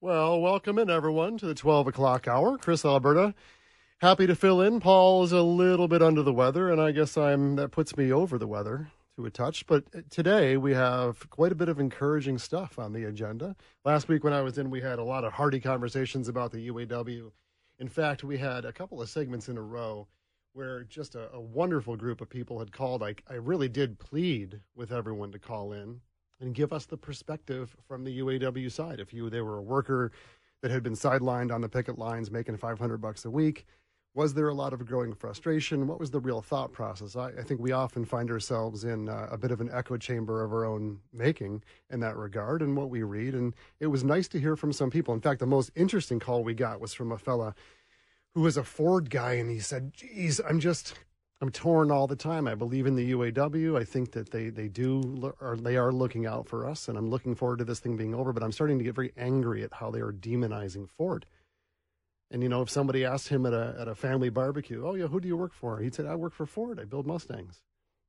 Well, welcome in everyone to the 12 o'clock hour. Chris Alberta, happy to fill in. Paul is a little bit under the weather, and I guess I'm that puts me over the weather to a touch. But uh, today we have quite a bit of encouraging stuff on the agenda. Last week when I was in, we had a lot of hearty conversations about the UAW. In fact, we had a couple of segments in a row where just a, a wonderful group of people had called. I, I really did plead with everyone to call in and give us the perspective from the UAW side. If you they were a worker that had been sidelined on the picket lines making 500 bucks a week, was there a lot of growing frustration? What was the real thought process? I, I think we often find ourselves in uh, a bit of an echo chamber of our own making in that regard and what we read. And it was nice to hear from some people. In fact, the most interesting call we got was from a fella who was a Ford guy, and he said, "Geez, I'm just I'm torn all the time. I believe in the UAW. I think that they they do or they are looking out for us, and I'm looking forward to this thing being over. But I'm starting to get very angry at how they are demonizing Ford. And you know, if somebody asked him at a at a family barbecue, "Oh yeah, who do you work for?" He'd say, "I work for Ford. I build Mustangs."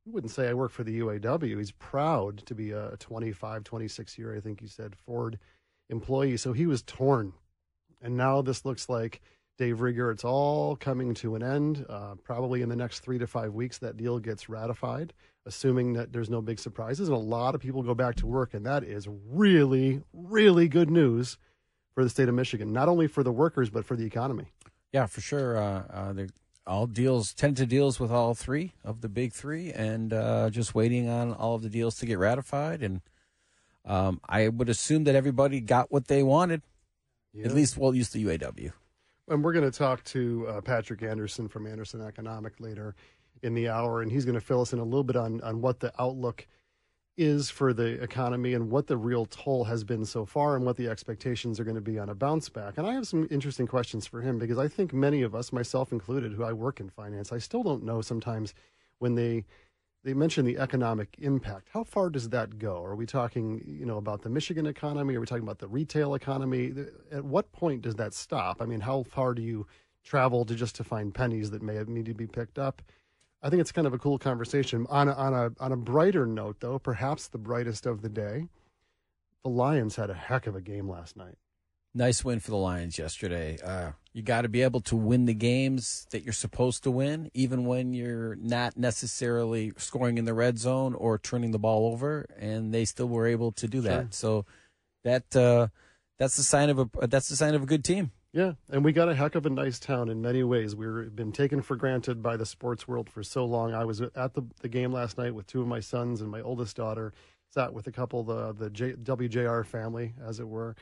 He wouldn't say, "I work for the UAW." He's proud to be a 25, 26 year, I think he said, Ford employee. So he was torn, and now this looks like Dave Rigger, it's all coming to an end. Uh, probably in the next three to five weeks, that deal gets ratified, assuming that there's no big surprises. And a lot of people go back to work. And that is really, really good news for the state of Michigan, not only for the workers, but for the economy. Yeah, for sure. Uh, uh, all deals, tentative deals with all three of the big three, and uh, just waiting on all of the deals to get ratified. And um, I would assume that everybody got what they wanted, yeah. at least, well, use the UAW. And we're going to talk to uh, Patrick Anderson from Anderson Economic later in the hour, and he's going to fill us in a little bit on, on what the outlook is for the economy and what the real toll has been so far and what the expectations are going to be on a bounce back. And I have some interesting questions for him because I think many of us, myself included, who I work in finance, I still don't know sometimes when they they mentioned the economic impact. How far does that go? Are we talking, you know, about the Michigan economy? Are we talking about the retail economy? At what point does that stop? I mean, how far do you travel to just to find pennies that may need to be picked up? I think it's kind of a cool conversation. On a, on a on a brighter note, though, perhaps the brightest of the day, the Lions had a heck of a game last night. Nice win for the Lions yesterday. Uh, you got to be able to win the games that you're supposed to win, even when you're not necessarily scoring in the red zone or turning the ball over, and they still were able to do that. Sure. So that uh, that's the sign of a that's the sign of a good team. Yeah, and we got a heck of a nice town in many ways. We've been taken for granted by the sports world for so long. I was at the, the game last night with two of my sons and my oldest daughter. Sat with a couple of the the J, WJR family, as it were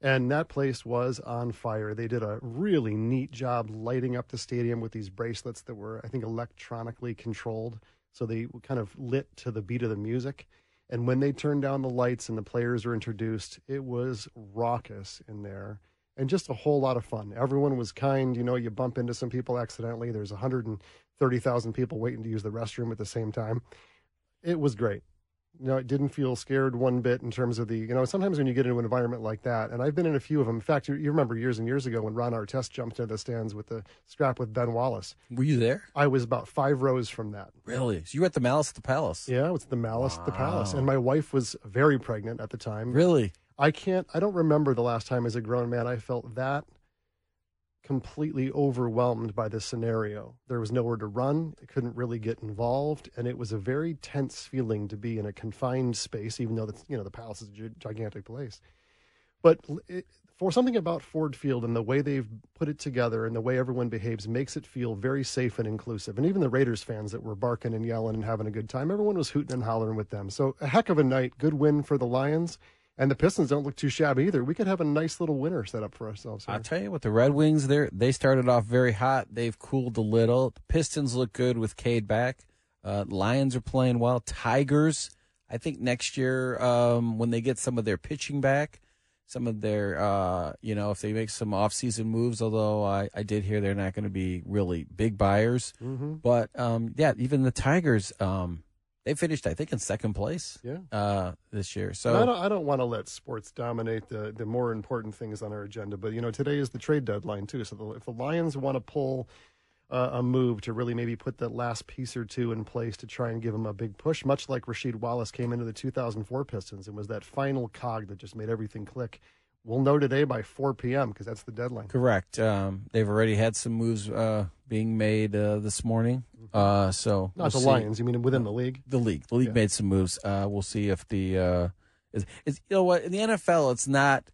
and that place was on fire. They did a really neat job lighting up the stadium with these bracelets that were, I think, electronically controlled. So they kind of lit to the beat of the music. And when they turned down the lights and the players were introduced, it was raucous in there and just a whole lot of fun. Everyone was kind. You know, you bump into some people accidentally. There's 130,000 people waiting to use the restroom at the same time. It was great you know, I didn't feel scared one bit in terms of the, you know, sometimes when you get into an environment like that, and I've been in a few of them. In fact, you, you remember years and years ago when Ron Artest jumped into the stands with the scrap with Ben Wallace. Were you there? I was about five rows from that. Really? So you were at the Malice at the Palace? Yeah, it was the Malice wow. at the Palace. And my wife was very pregnant at the time. Really? I can't, I don't remember the last time as a grown man I felt that – completely overwhelmed by the scenario. There was nowhere to run, it couldn't really get involved, and it was a very tense feeling to be in a confined space, even though the, you know the palace is a gigantic place. But it, for something about Ford Field and the way they've put it together and the way everyone behaves makes it feel very safe and inclusive. And even the Raiders fans that were barking and yelling and having a good time, everyone was hooting and hollering with them. So a heck of a night, good win for the Lions. And the Pistons don't look too shabby either. We could have a nice little winner set up for ourselves. Here. I'll tell you what, the Red Wings, they they started off very hot. They've cooled a little. The Pistons look good with Cade back. Uh, Lions are playing well. Tigers, I think next year um, when they get some of their pitching back, some of their, uh, you know, if they make some off-season moves, although I, I did hear they're not going to be really big buyers. Mm-hmm. But um, yeah, even the Tigers, um, they finished, I think, in second place. Yeah. Uh, this year. So and I don't, I don't want to let sports dominate the the more important things on our agenda, but you know, today is the trade deadline too. So the, if the Lions want to pull uh, a move to really maybe put the last piece or two in place to try and give them a big push, much like Rasheed Wallace came into the 2004 Pistons and was that final cog that just made everything click. We'll know today by 4 p.m. because that's the deadline. Correct. Um, they've already had some moves uh, being made uh, this morning. Uh, so Not we'll the see. Lions, you mean within the league? The league. The league Yeah. made some moves. Uh, we'll see if the uh, is, is you know what in the NFL it's not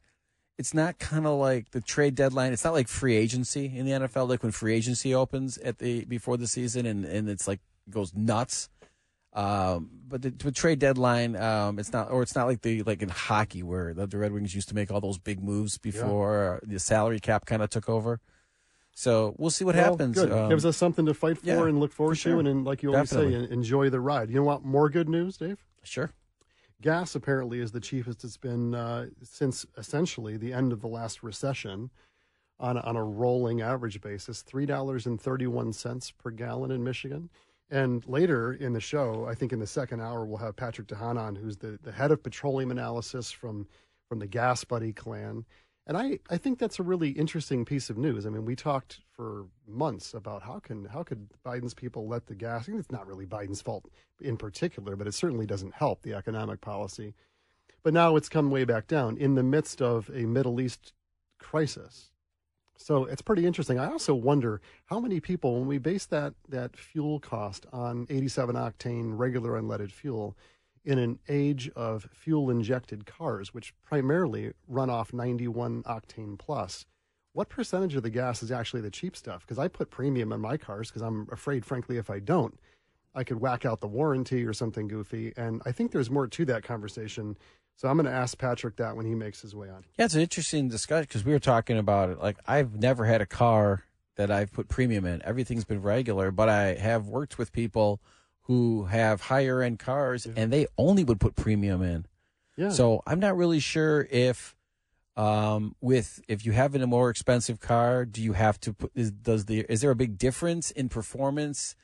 it's not kind of like the trade deadline. It's not like free agency in the NFL. Like when free agency opens at the before the season and and it's like goes nuts. Um, but the, the trade deadline, um, it's not, or it's not like the like in hockey where the, the Red Wings used to make all those big moves before the salary cap kind of took over. So we'll see what Well, happens. Good. Um, Gives us something to fight for yeah, and look forward for sure. to, and, and like you always Definitely. say, enjoy the ride. You know what? More good news, Dave. sure. Gas apparently is the cheapest it's been uh, since essentially the end of the last recession. On on a rolling average basis, three dollars and thirty one cents per gallon in Michigan. And later in the show, I think in the second hour, we'll have Patrick DeHaan on, who's the, the head of petroleum analysis from from the GasBuddy clan. And I, I think that's a really interesting piece of news. I mean, we talked for months about how can how could Biden's people let the gas. It's not really Biden's fault in particular, but it certainly doesn't help the economic policy. But now it's come way back down in the midst of a Middle East crisis. So it's pretty interesting. I also wonder how many people, when we base that that fuel cost on 87 octane regular unleaded fuel, in an age of fuel injected cars, which primarily run off 91 octane plus, what percentage of the gas is actually the cheap stuff? Because I put premium in my cars because I'm afraid, frankly, if I don't, I could whack out the warranty or something goofy. And I think there's more to that conversation. So I'm going to ask Patrick that when he makes his way on. Yeah, it's an interesting discussion because we were talking about it. Like, I've never had a car that I've put premium in. Everything's been regular, but I have worked with people who have higher end cars and they only would put premium in. Yeah. So I'm not really sure if, um, with if you have in a more expensive car, do you have to put? Is, does the is there a big difference in performance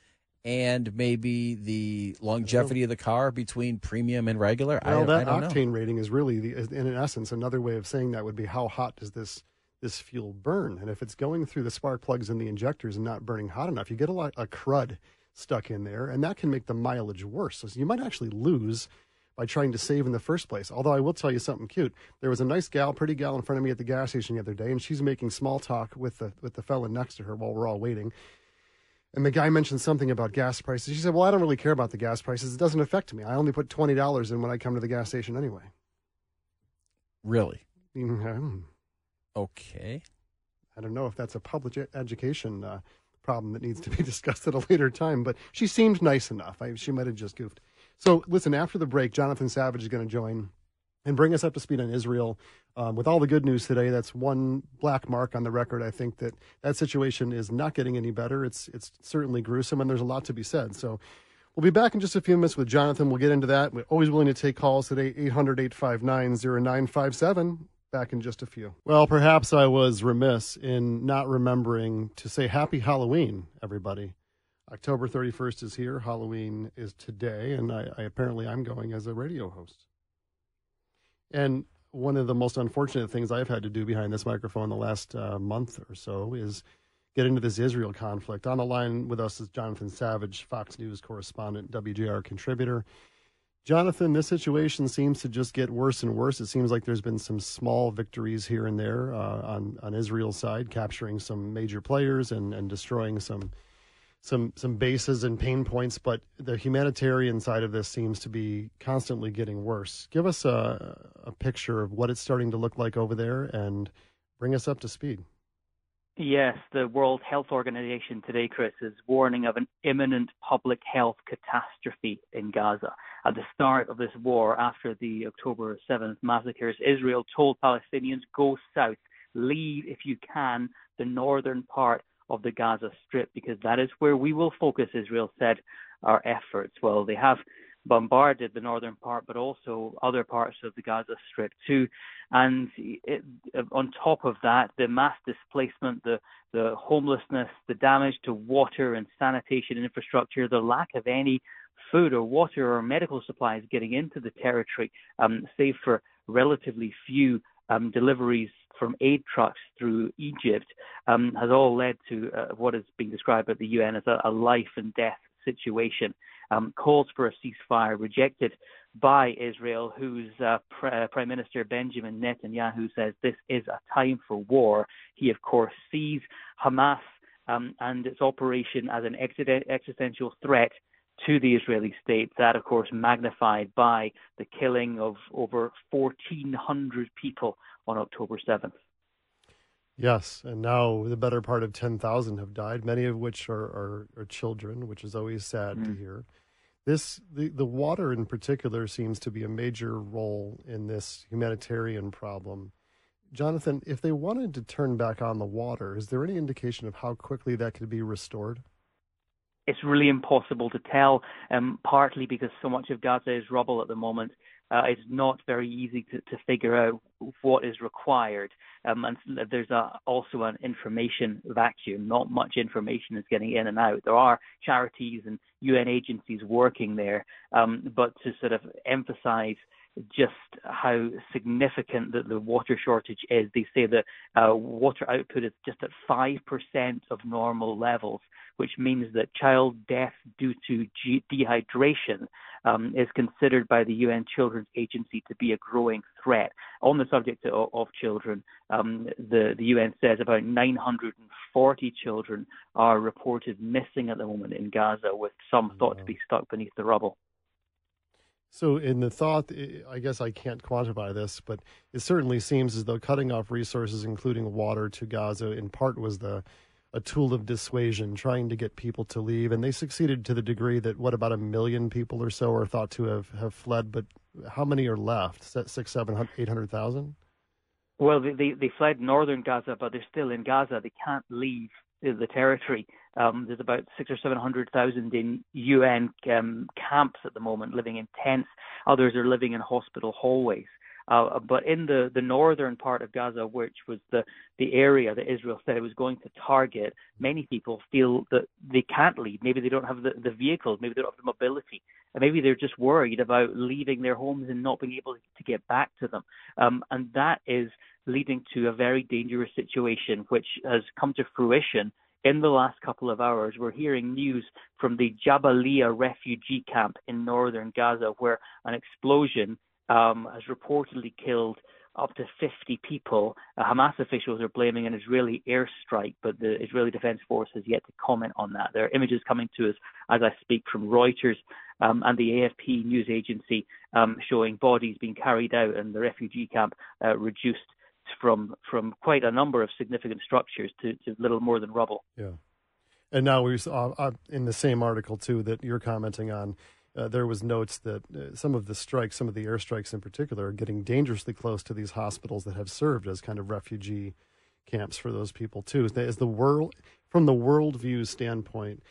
and maybe the longevity of the car between premium and regular? Well, don't- I that don't know. octane rating is really, the, in essence, another way of saying that would be how hot does this this fuel burn? And if it's going through the spark plugs and the injectors and not burning hot enough, you get a lot of crud stuck in there, and that can make the mileage worse. So you might actually lose by trying to save in the first place. Although I will tell you something cute. There was a nice gal, pretty gal in front of me at the gas station the other day, and she's making small talk with the with the fella next to her while we're all waiting. And the guy mentioned something about gas prices. She said, "Well, I don't really care about the gas prices. It doesn't affect me. I only put twenty dollars in when I come to the gas station anyway." Really? Mhm. Okay. I don't know if that's a public education uh, problem that needs to be discussed at a later time, but she seemed nice enough. I, she might have just goofed. So, listen, after the break, Jonathan Savage is going to join and bring us up to speed on Israel. Um, with all the good news today, that's one black mark on the record. I think that that situation is not getting any better. It's it's certainly gruesome, and there's a lot to be said. So, we'll be back in just a few minutes with Jonathan. We'll get into that. We're always willing to take calls today, 800 859 0957. Back in just a few. Well, perhaps I was remiss in not remembering to say Happy Halloween, everybody. October 31st is here. Halloween is today, and I, I apparently I'm going as a radio host. And one of the most unfortunate things I've had to do behind this microphone the last uh, month or so is get into this Israel conflict. On the line with us is Jonathan Savage, Fox News correspondent, WJR contributor. Jonathan, this situation seems to just get worse and worse. It seems like there's been some small victories here and there uh, on on Israel's side, capturing some major players and, and destroying some some some bases and pain points. But the humanitarian side of this seems to be constantly getting worse. Give us a, a picture of what it's starting to look like over there, and bring us up to speed. Yes, the World Health Organization today, Chris, is warning of an imminent public health catastrophe in Gaza. At the start of this war, after the October 7th massacres, Israel told Palestinians, go south, leave if you can the northern part of the Gaza Strip, because that is where we will focus, Israel said, our efforts. Well, they have bombarded the northern part, but also other parts of the Gaza Strip too. And it, on top of that, the mass displacement, the the homelessness, the damage to water and sanitation infrastructure, the lack of any food or water or medical supplies getting into the territory, um, save for relatively few um, deliveries from aid trucks through Egypt, um, has all led to uh, what is being described by the UN as a, a life and death situation. Um, calls for a ceasefire rejected by Israel, whose uh, uh, Prime Minister Benjamin Netanyahu says this is a time for war. He, of course, sees Hamas um, and its operation as an existential threat to the Israeli state. That, of course, magnified by the killing of over 1,400 people on October 7th. Yes, and now the better part of 10,000 have died, many of which are, are, are children, which is always sad mm. to hear. This the, the water in particular seems to be a major role in this humanitarian problem. Jonathan, if they wanted to turn back on the water, is there any indication of how quickly that could be restored? It's really impossible to tell, um, partly because so much of Gaza is rubble at the moment uh, it's not very easy to, to figure out what is required. Um, and there's a, also an information vacuum. Not much information is getting in and out. There are charities and UN agencies working there, um, but to sort of emphasize just how significant the, the water shortage is. They say that uh, water output is just at 5% of normal levels, which means that child death due to ge- dehydration um, is considered by the UN Children's Agency to be a growing threat. On the subject of, of children, um, the, the UN says about 940 children are reported missing at the moment in Gaza, with some thought to be stuck beneath the rubble. So, in the thought, I guess I can't quantify this, but it certainly seems as though cutting off resources, including water, to Gaza, in part was the a tool of dissuasion, trying to get people to leave, and they succeeded to the degree that what about a million people or so are thought to have have fled, but how many are left? Six, seven, eight hundred thousand. Well, they, they fled northern Gaza, but they're still in Gaza. They can't leave the territory. Um, there's about six or seven hundred thousand in UN um, camps at the moment, living in tents. Others are living in hospital hallways. Uh, but in the, the northern part of Gaza, which was the, the area that Israel said it was going to target, many people feel that they can't leave. Maybe they don't have the, the vehicles, maybe they don't have the mobility, and maybe they're just worried about leaving their homes and not being able to get back to them. Um, and that is leading to a very dangerous situation, which has come to fruition in the last couple of hours, we're hearing news from the Jabalia refugee camp in northern Gaza, where an explosion um, has reportedly killed up to 50 people. Uh, Hamas officials are blaming an Israeli airstrike, but the Israeli Defense Force has yet to comment on that. There are images coming to us as I speak from Reuters um, and the AFP news agency um, showing bodies being carried out and the refugee camp uh, reduced from from quite a number of significant structures to, to little more than rubble. Yeah. And now we saw uh, in the same article too that you're commenting on uh, there was notes that uh, some of the strikes, some of the airstrikes in particular, are getting dangerously close to these hospitals that have served as kind of refugee camps for those people too. As the world, from the worldview standpoint,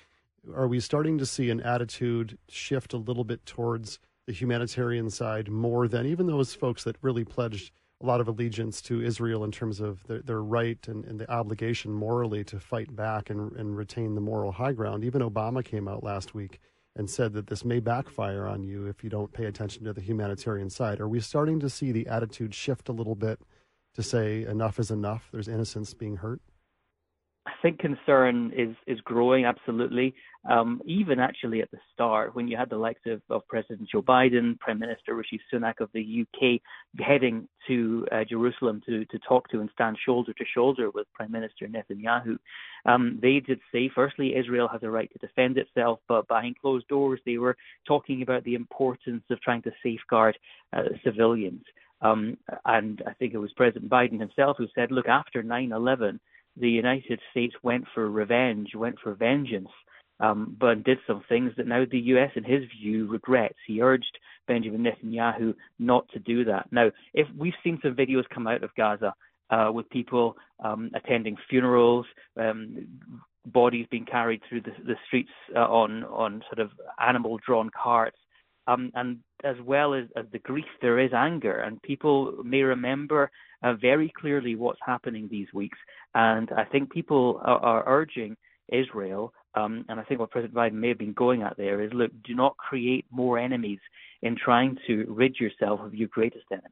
are we starting to see an attitude shift a little bit towards the humanitarian side more than even those folks that really pledged a lot of allegiance to Israel in terms of their, their right and, and, the obligation morally to fight back and, and retain the moral high ground. Even Obama came out last week and said that this may backfire on you if you don't pay attention to the humanitarian side. Are we starting to see the attitude shift a little bit to say enough is enough? There's innocence being hurt? I think concern is is growing absolutely. Um, even actually at the start, when you had the likes of, of President Joe Biden, Prime Minister Rishi Sunak of the UK heading to uh, Jerusalem to to talk to and stand shoulder to shoulder with Prime Minister Netanyahu, um, they did say, firstly, Israel has a right to defend itself, but behind closed doors, they were talking about the importance of trying to safeguard uh, civilians. Um, and I think it was President Biden himself who said, look, after 9 11, the United States went for revenge, went for vengeance, um, but did some things that now the US, in his view, regrets. He urged Benjamin Netanyahu not to do that. Now, if we've seen some videos come out of Gaza uh, with people um, attending funerals, um, bodies being carried through the, the streets uh, on on sort of animal drawn carts, um, and as well as, as the grief, there is anger, and people may remember uh, very clearly what's happening these weeks. And I think people are, are urging Israel, um, and I think what President Biden may have been going at there is look, do not create more enemies in trying to rid yourself of your greatest enemy.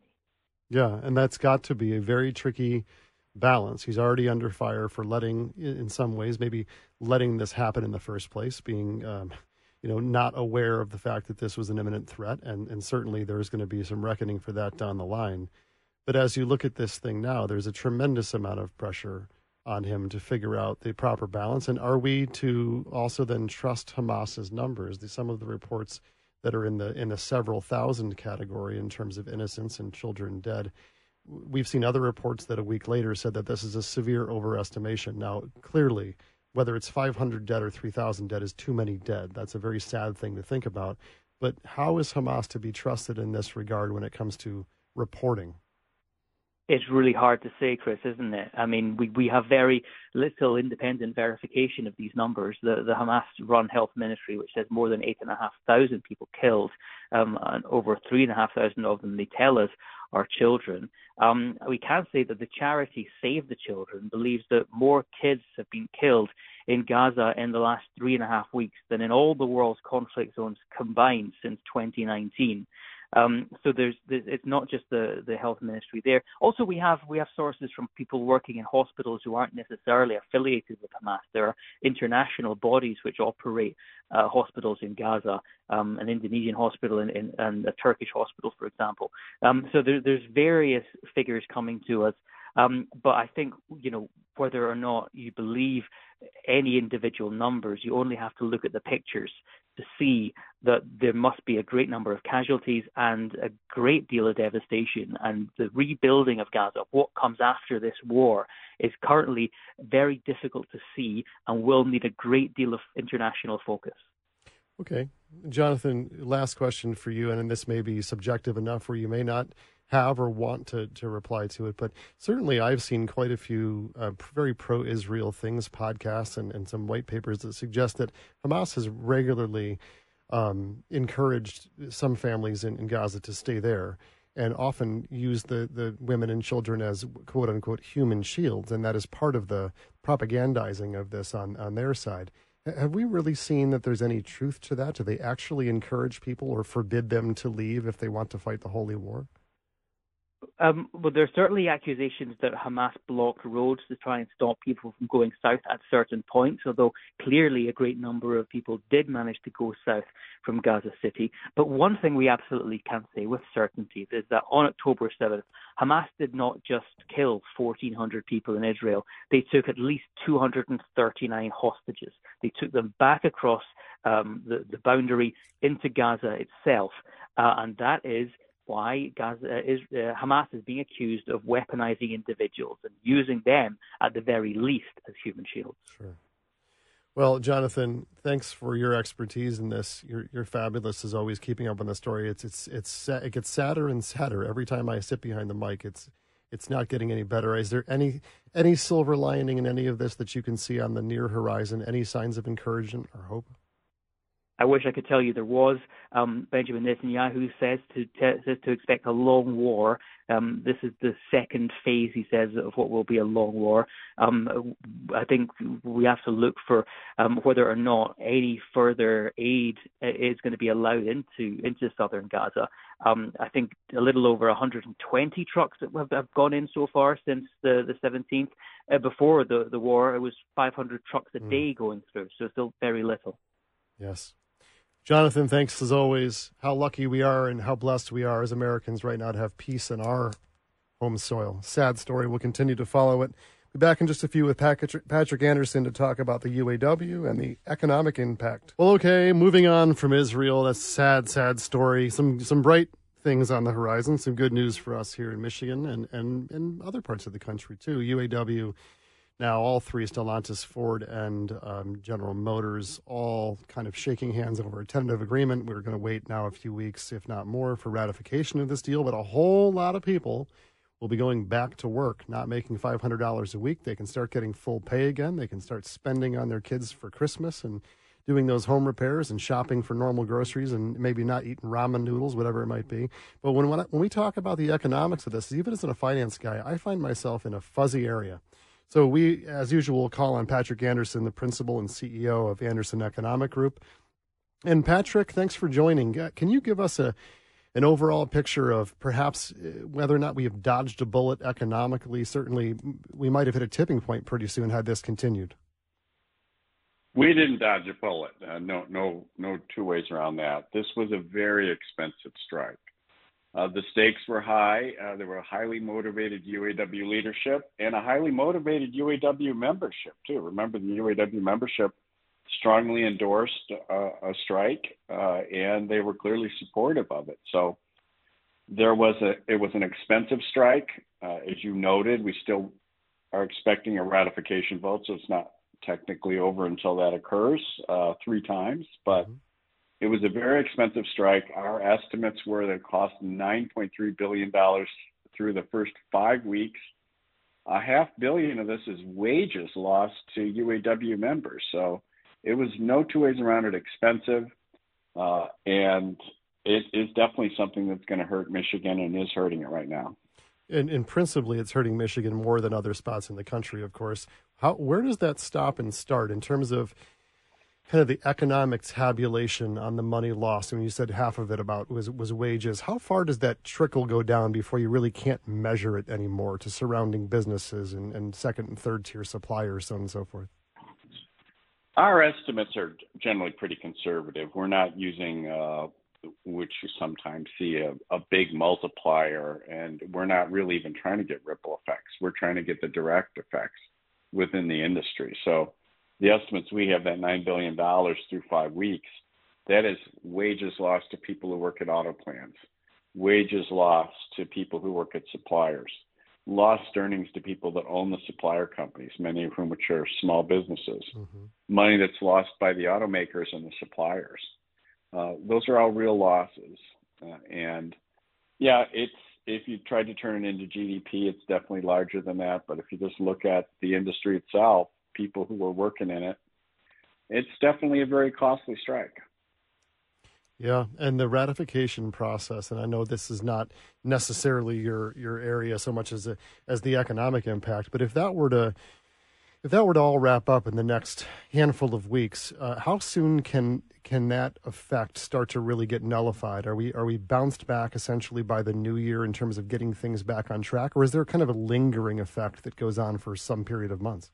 Yeah, and that's got to be a very tricky balance. He's already under fire for letting, in some ways, maybe letting this happen in the first place, being um, you know, not aware of the fact that this was an imminent threat, and and certainly there's going to be some reckoning for that down the line. But as you look at this thing now, there's a tremendous amount of pressure on him to figure out the proper balance. And are we to also then trust Hamas's numbers? The, some of the reports that are in the in the several thousand category in terms of innocents and children dead. We've seen other reports that a week later said that this is a severe overestimation. Now, clearly, whether it's 500 dead or 3,000 dead is too many dead. That's a very sad thing to think about. But how is Hamas to be trusted in this regard when it comes to reporting? It's really hard to say, Chris, isn't it? I mean, we, we have very little independent verification of these numbers. The, the Hamas run health ministry, which says more than 8,500 people killed, um, and over 3,500 of them, they tell us, are children. Um, we can say that the charity Save the Children believes that more kids have been killed in Gaza in the last three and a half weeks than in all the world's conflict zones combined since 2019. Um, so there's, there's, it's not just the, the health ministry there. Also, we have we have sources from people working in hospitals who aren't necessarily affiliated with Hamas. There are international bodies which operate uh, hospitals in Gaza, um, an Indonesian hospital in, in, and a Turkish hospital, for example. Um, so there, there's various figures coming to us. Um, but I think you know whether or not you believe any individual numbers, you only have to look at the pictures to see that there must be a great number of casualties and a great deal of devastation. And the rebuilding of Gaza, what comes after this war, is currently very difficult to see and will need a great deal of international focus. Okay. Jonathan, last question for you, and this may be subjective enough where you may not have or want to, to reply to it. But certainly, I've seen quite a few uh, very pro Israel things, podcasts, and, and some white papers that suggest that Hamas has regularly um, encouraged some families in, in Gaza to stay there and often use the, the women and children as quote unquote human shields. And that is part of the propagandizing of this on, on their side. Have we really seen that there's any truth to that? Do they actually encourage people or forbid them to leave if they want to fight the holy war? Um, well, there are certainly accusations that Hamas blocked roads to try and stop people from going south at certain points, although clearly a great number of people did manage to go south from Gaza City. But one thing we absolutely can say with certainty is that on October 7th, Hamas did not just kill 1,400 people in Israel, they took at least 239 hostages. They took them back across um, the, the boundary into Gaza itself. Uh, and that is why Gaza is, uh, Hamas is being accused of weaponizing individuals and using them at the very least as human shields. Sure. Well, Jonathan, thanks for your expertise in this. You're, you're fabulous as always, keeping up on the story. It's it's it's it gets sadder and sadder every time I sit behind the mic. It's it's not getting any better. Is there any any silver lining in any of this that you can see on the near horizon? Any signs of encouragement or hope? I wish I could tell you there was. Um, Benjamin Netanyahu says to, to, says to expect a long war. Um, this is the second phase, he says, of what will be a long war. Um, I think we have to look for um, whether or not any further aid is going to be allowed into into southern Gaza. Um, I think a little over 120 trucks have, have gone in so far since the, the 17th. Uh, before the, the war, it was 500 trucks a mm. day going through, so still very little. Yes. Jonathan, thanks as always. How lucky we are and how blessed we are as Americans right now to have peace in our home soil. Sad story. We'll continue to follow it. Be back in just a few with Patrick Anderson to talk about the UAW and the economic impact. Well, okay, moving on from Israel. That's sad, sad story. Some some bright things on the horizon. Some good news for us here in Michigan and and in other parts of the country too. UAW now, all three, Stellantis, Ford, and um, General Motors, all kind of shaking hands over a tentative agreement. We're going to wait now a few weeks, if not more, for ratification of this deal. But a whole lot of people will be going back to work, not making $500 a week. They can start getting full pay again. They can start spending on their kids for Christmas and doing those home repairs and shopping for normal groceries and maybe not eating ramen noodles, whatever it might be. But when, when, I, when we talk about the economics of this, even as a finance guy, I find myself in a fuzzy area so we, as usual, call on Patrick Anderson, the principal and CEO of Anderson Economic Group. And Patrick, thanks for joining. Uh, can you give us a an overall picture of perhaps uh, whether or not we have dodged a bullet economically? Certainly, we might have hit a tipping point pretty soon had this continued. We didn't dodge a bullet. Uh, no, no, no two ways around that. This was a very expensive strike. Uh, the stakes were high. Uh, there were highly motivated UAW leadership and a highly motivated UAW membership too. Remember, the UAW membership strongly endorsed uh, a strike, uh, and they were clearly supportive of it. So there was a it was an expensive strike, uh, as you noted. We still are expecting a ratification vote, so it's not technically over until that occurs uh, three times, but. Mm-hmm it was a very expensive strike. Our estimates were that it cost $9.3 billion through the first five weeks. A half billion of this is wages lost to UAW members. So it was no two ways around it expensive. Uh, and it is definitely something that's going to hurt Michigan and is hurting it right now. And, and, principally, it's hurting Michigan more than other spots in the country, of course. How, where does that stop and start in terms of kind of the economic tabulation on the money lost. I mean, you said half of it about was was wages. How far does that trickle go down before you really can't measure it anymore to surrounding businesses and, and second and third tier suppliers, so on and so forth? Our estimates are generally pretty conservative. We're not using, uh, which you sometimes see, a, a big multiplier, and we're not really even trying to get ripple effects. We're trying to get the direct effects within the industry. So the estimates we have that $9 billion through five weeks, that is wages lost to people who work at auto plants, wages lost to people who work at suppliers, lost earnings to people that own the supplier companies, many of whom which are small businesses, mm-hmm. money that's lost by the automakers and the suppliers. Uh, those are all real losses. Uh, and yeah, it's if you tried to turn it into GDP, it's definitely larger than that. But if you just look at the industry itself, people who were working in it. It's definitely a very costly strike. Yeah, and the ratification process, and I know this is not necessarily your your area so much as a, as the economic impact, but if that were to if that were to all wrap up in the next handful of weeks, uh, how soon can can that effect start to really get nullified? Are we are we bounced back essentially by the new year in terms of getting things back on track, or is there kind of a lingering effect that goes on for some period of months?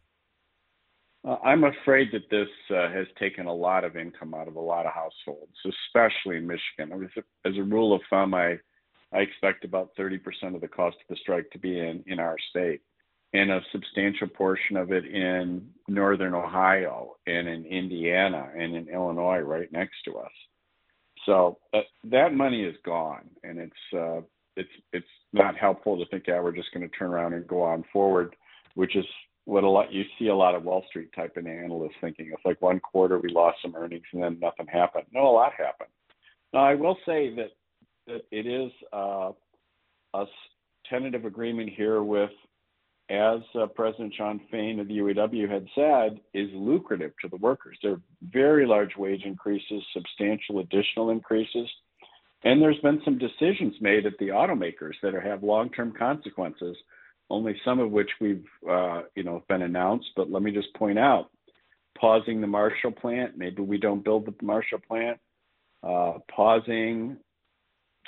Uh, I'm afraid that this uh, has taken a lot of income out of a lot of households, especially in Michigan. I mean, as a rule of thumb, I I expect about 30% of the cost of the strike to be in in our state, and a substantial portion of it in northern Ohio and in Indiana and in Illinois, right next to us. So uh, that money is gone, and it's uh, it's it's not helpful to think, yeah, we're just going to turn around and go on forward, which is what a lot you see a lot of Wall Street type of analysts thinking. It's like one quarter we lost some earnings and then nothing happened. No, a lot happened. Now I will say that that it is uh, a tentative agreement here with, as uh, President Shawn Fain of the UAW had said, is lucrative to the workers. There are very large wage increases, substantial additional increases. And there's been some decisions made at the automakers that have long-term consequences only some of which we've uh, you know been announced. But let me just point out, pausing the Marshall plant. Maybe we don't build the Marshall plant. Uh, pausing,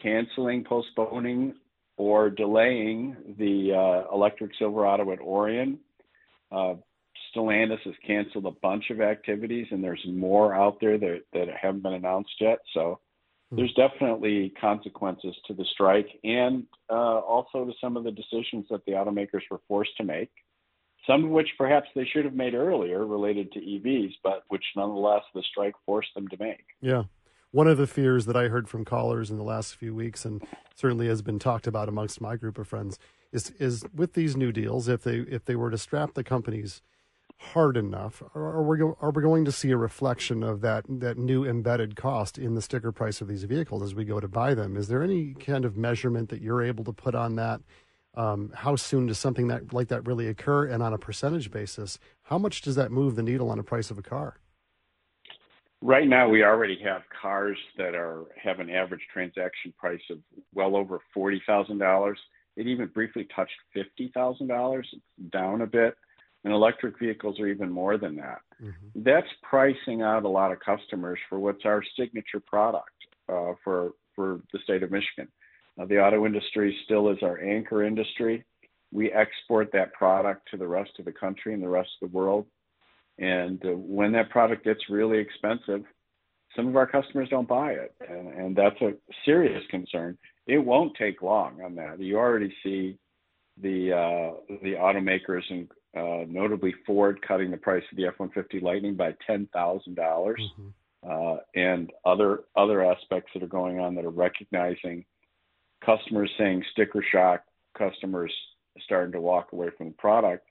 canceling, postponing, or delaying the uh, electric Silverado at Orion. Uh, Stellantis has canceled a bunch of activities, and there's more out there that, that haven't been announced yet. So there's definitely consequences to the strike and uh, also to some of the decisions that the automakers were forced to make, some of which perhaps they should have made earlier related to EVs, but which nonetheless the strike forced them to make. Yeah. One of the fears that I heard from callers in the last few weeks, and certainly has been talked about amongst my group of friends, is is with these new deals, if they if they were to strap the companies hard enough, are we, are we going to see a reflection of that, that new embedded cost in the sticker price of these vehicles as we go to buy them? Is there any kind of measurement that you're able to put on that? Um, how soon does something that like that really occur? And on a percentage basis, how much does that move the needle on the price of a car? Right now, we already have cars that are have an average transaction price of well over forty thousand dollars. It even briefly touched fifty thousand dollars. It's down a bit and electric vehicles are even more than that. Mm-hmm. That's pricing out a lot of customers for what's our signature product uh, for for the state of Michigan. Uh, the auto industry still is our anchor industry. We export that product to the rest of the country and the rest of the world. And uh, when that product gets really expensive, some of our customers don't buy it, and, and that's a serious concern. It won't take long on that. You already see the uh, the automakers and uh, notably Ford cutting the price of the F-150 Lightning by ten thousand dollars, mm-hmm. uh, and other other aspects that are going on that are recognizing customers saying sticker shock, customers starting to walk away from the product,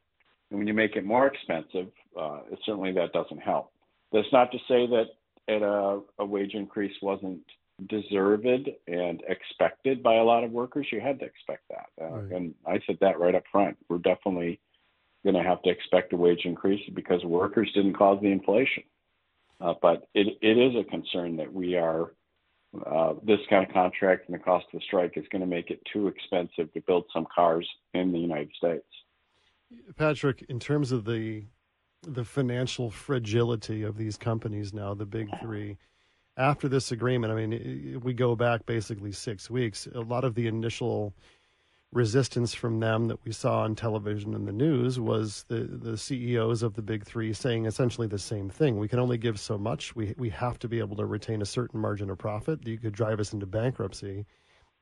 and when you make it more expensive, uh, it, certainly that doesn't help. That's not to say that at a, a wage increase wasn't deserved and expected by a lot of workers. You had to expect that, uh, right. and I said that right up front. We're definitely going to have to expect a wage increase because workers didn't cause the inflation. Uh, but it, it is a concern that we are uh, this kind of contract and the cost of the strike is going to make it too expensive to build some cars in the United States. Patrick, in terms of the the financial fragility of these companies now, the big three, after this agreement, I mean, we go back basically six weeks. A lot of the initial resistance from them that we saw on television and the news was the, the CEOs of the big three saying essentially the same thing. We can only give so much. We, we have to be able to retain a certain margin of profit. You could drive us into bankruptcy.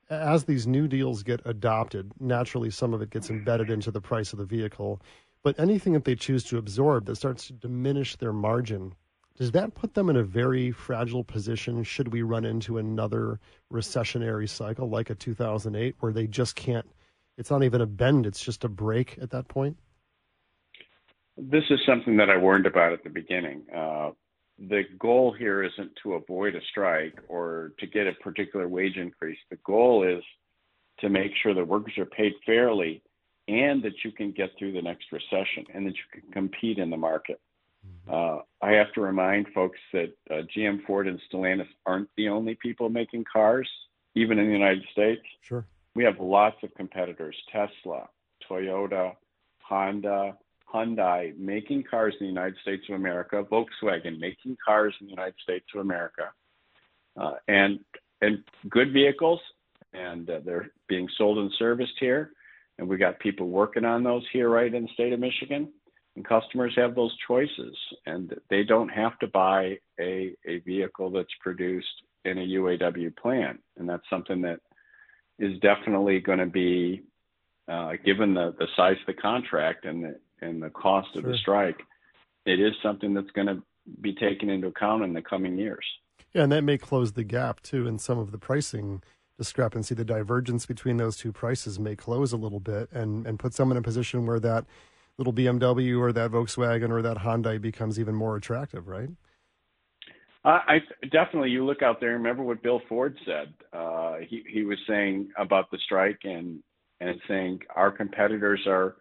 As these new deals get adopted, naturally some of it gets embedded into the price of the vehicle. But anything that they choose to absorb that starts to diminish their margin, does that put them in a very fragile position should we run into another recessionary cycle like a 2008 where they just can't it's not even a bend it's just a break at that point? This is something that i warned about at the beginning. Uh, the goal here isn't to avoid a strike or to get a particular wage increase. The goal is to make sure that workers are paid fairly and that you can get through the next recession and that you can compete in the market uh, I have to remind folks that uh, GM, Ford, and Stellantis aren't the only people making cars, even in the United States. Sure. We have lots of competitors Tesla, Toyota, Honda, Hyundai making cars in the United States of America, Volkswagen making cars in the United States of America, uh, and and good vehicles, and uh, they're being sold and serviced here, and we got people working on those here right in the state of Michigan and customers have those choices and they don't have to buy a, a vehicle that's produced in a UAW plant. And that's something that is definitely going to be, uh, given the, the size of the contract and the, and the cost sure. of the strike, it is something that's going to be taken into account in the coming years. Yeah, and that may close the gap too in some of the pricing discrepancy. The divergence between those two prices may close a little bit and, and put some in a position where that little BMW or that Volkswagen or that Hyundai becomes even more attractive, right? I definitely. You look out there. Remember what Bill Ford said. Uh, he he was saying about the strike and and saying our competitors are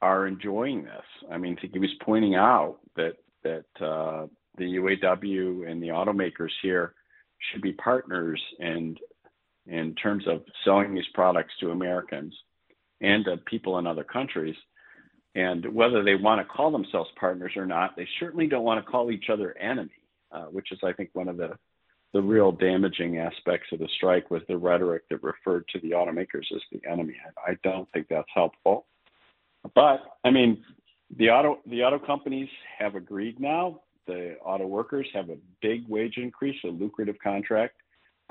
are enjoying this. I mean, he was pointing out that that uh, the UAW and the automakers here should be partners and in terms of selling these products to Americans and to people in other countries. And whether they want to call themselves partners or not, they certainly don't want to call each other enemy, uh, which is, I think, one of the the real damaging aspects of the strike was the rhetoric that referred to the automakers as the enemy. I don't think that's helpful. But I mean, the auto the auto companies have agreed now. The auto workers have a big wage increase, a lucrative contract.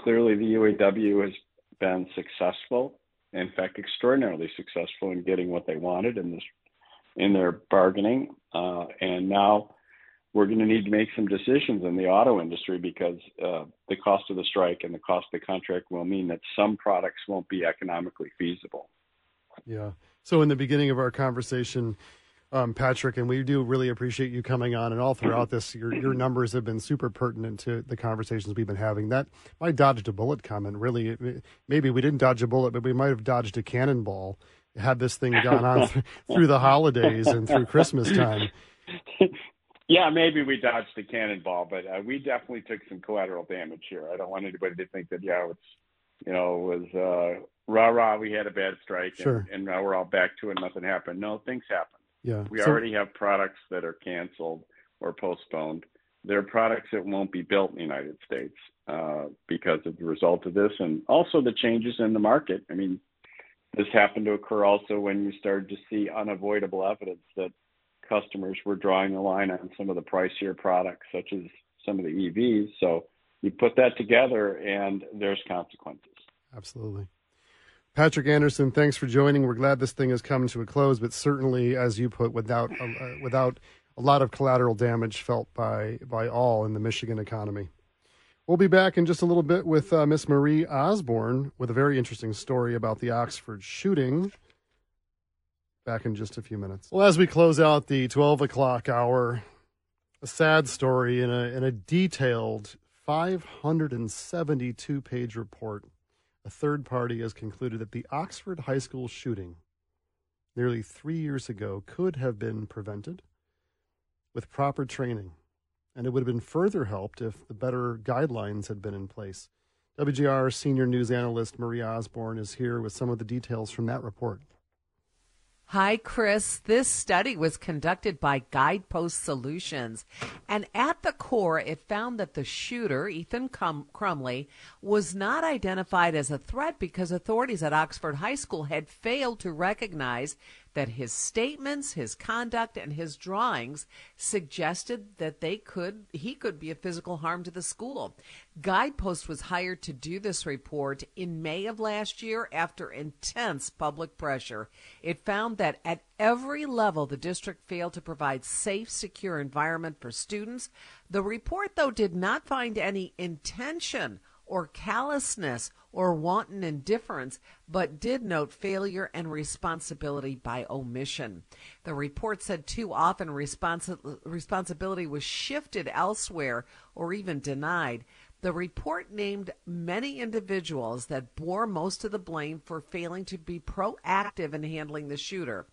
Clearly, the UAW has been successful, in fact, extraordinarily successful in getting what they wanted in this in their bargaining. Uh, and now we're going to need to make some decisions in the auto industry because uh, the cost of the strike and the cost of the contract will mean that some products won't be economically feasible. Yeah. So, in the beginning of our conversation, um, Patrick, and we do really appreciate you coming on. And all throughout this, your your numbers have been super pertinent to the conversations we've been having. That my dodged a bullet comment really, maybe we didn't dodge a bullet, but we might have dodged a cannonball had this thing gone on th- through the holidays and through Christmas time. Yeah, maybe we dodged the cannonball, but uh, we definitely took some collateral damage here. I don't want anybody to think that yeah, it's you know it was uh, rah rah. We had a bad strike, sure. and, and now we're all back to it. Nothing happened. No, things happen. Yeah, we so, already have products that are canceled or postponed. There are products that won't be built in the United States uh, because of the result of this, and also the changes in the market. I mean, this happened to occur also when you started to see unavoidable evidence that customers were drawing the line on some of the pricier products, such as some of the EVs. So you put that together, and there's consequences. Absolutely. Patrick Anderson, thanks for joining. We're glad this thing has come to a close, but certainly, as you put, without uh, without a lot of collateral damage felt by by all in the Michigan economy. We'll be back in just a little bit with uh, Miss Marie Osborne with a very interesting story about the Oxford shooting. Back in just a few minutes. Well, as we close out the 12 o'clock hour, a sad story in a, in a detailed 572 page report. A third party has concluded that the Oxford High School shooting nearly three years ago could have been prevented with proper training, and it would have been further helped if the better guidelines had been in place. WJR senior news analyst Marie Osborne is here with some of the details from that report. Hi, Chris. This study was conducted by Guidepost Solutions, and at the core, it found that the shooter, Ethan Crum- Crumbley, was not identified as a threat because authorities at Oxford High School had failed to recognize that his statements, his conduct, and his drawings suggested that they could he could be a physical harm to the school. Guidepost was hired to do this report in May of last year after intense public pressure. It found that at every level the district failed to provide safe, secure environment for students. The report though did not find any intention or callousness or wanton indifference, but did note failure and responsibility by omission. The report said too often responsi- responsibility was shifted elsewhere or even denied. The report named many individuals that bore most of the blame for failing to be proactive in handling the shooter.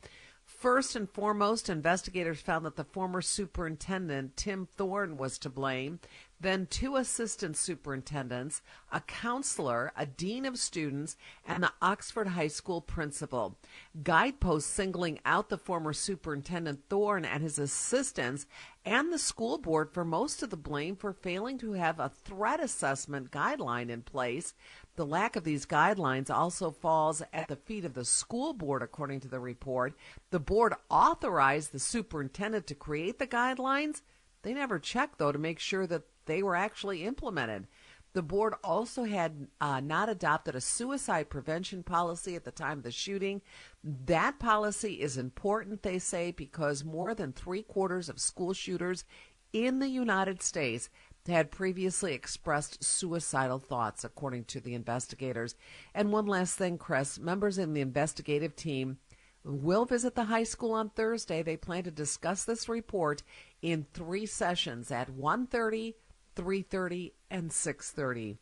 First and foremost, investigators found that the former superintendent, Tim Throne, was to blame then two assistant superintendents, a counselor, a dean of students, and the Oxford High School principal. Guideposts singling out the former superintendent Throne and his assistants and the school board for most of the blame for failing to have a threat assessment guideline in place. The lack of these guidelines also falls at the feet of the school board, according to the report. The board authorized the superintendent to create the guidelines. They never checked, though, to make sure that they were actually implemented. The board also had uh, not adopted a suicide prevention policy at the time of the shooting. That policy is important, they say, because more than three quarters of school shooters in the United States had previously expressed suicidal thoughts, according to the investigators. And one last thing, Chris members in the investigative team will visit the high school on Thursday. They plan to discuss this report in three sessions at 1:30, 3:30 and 6:30.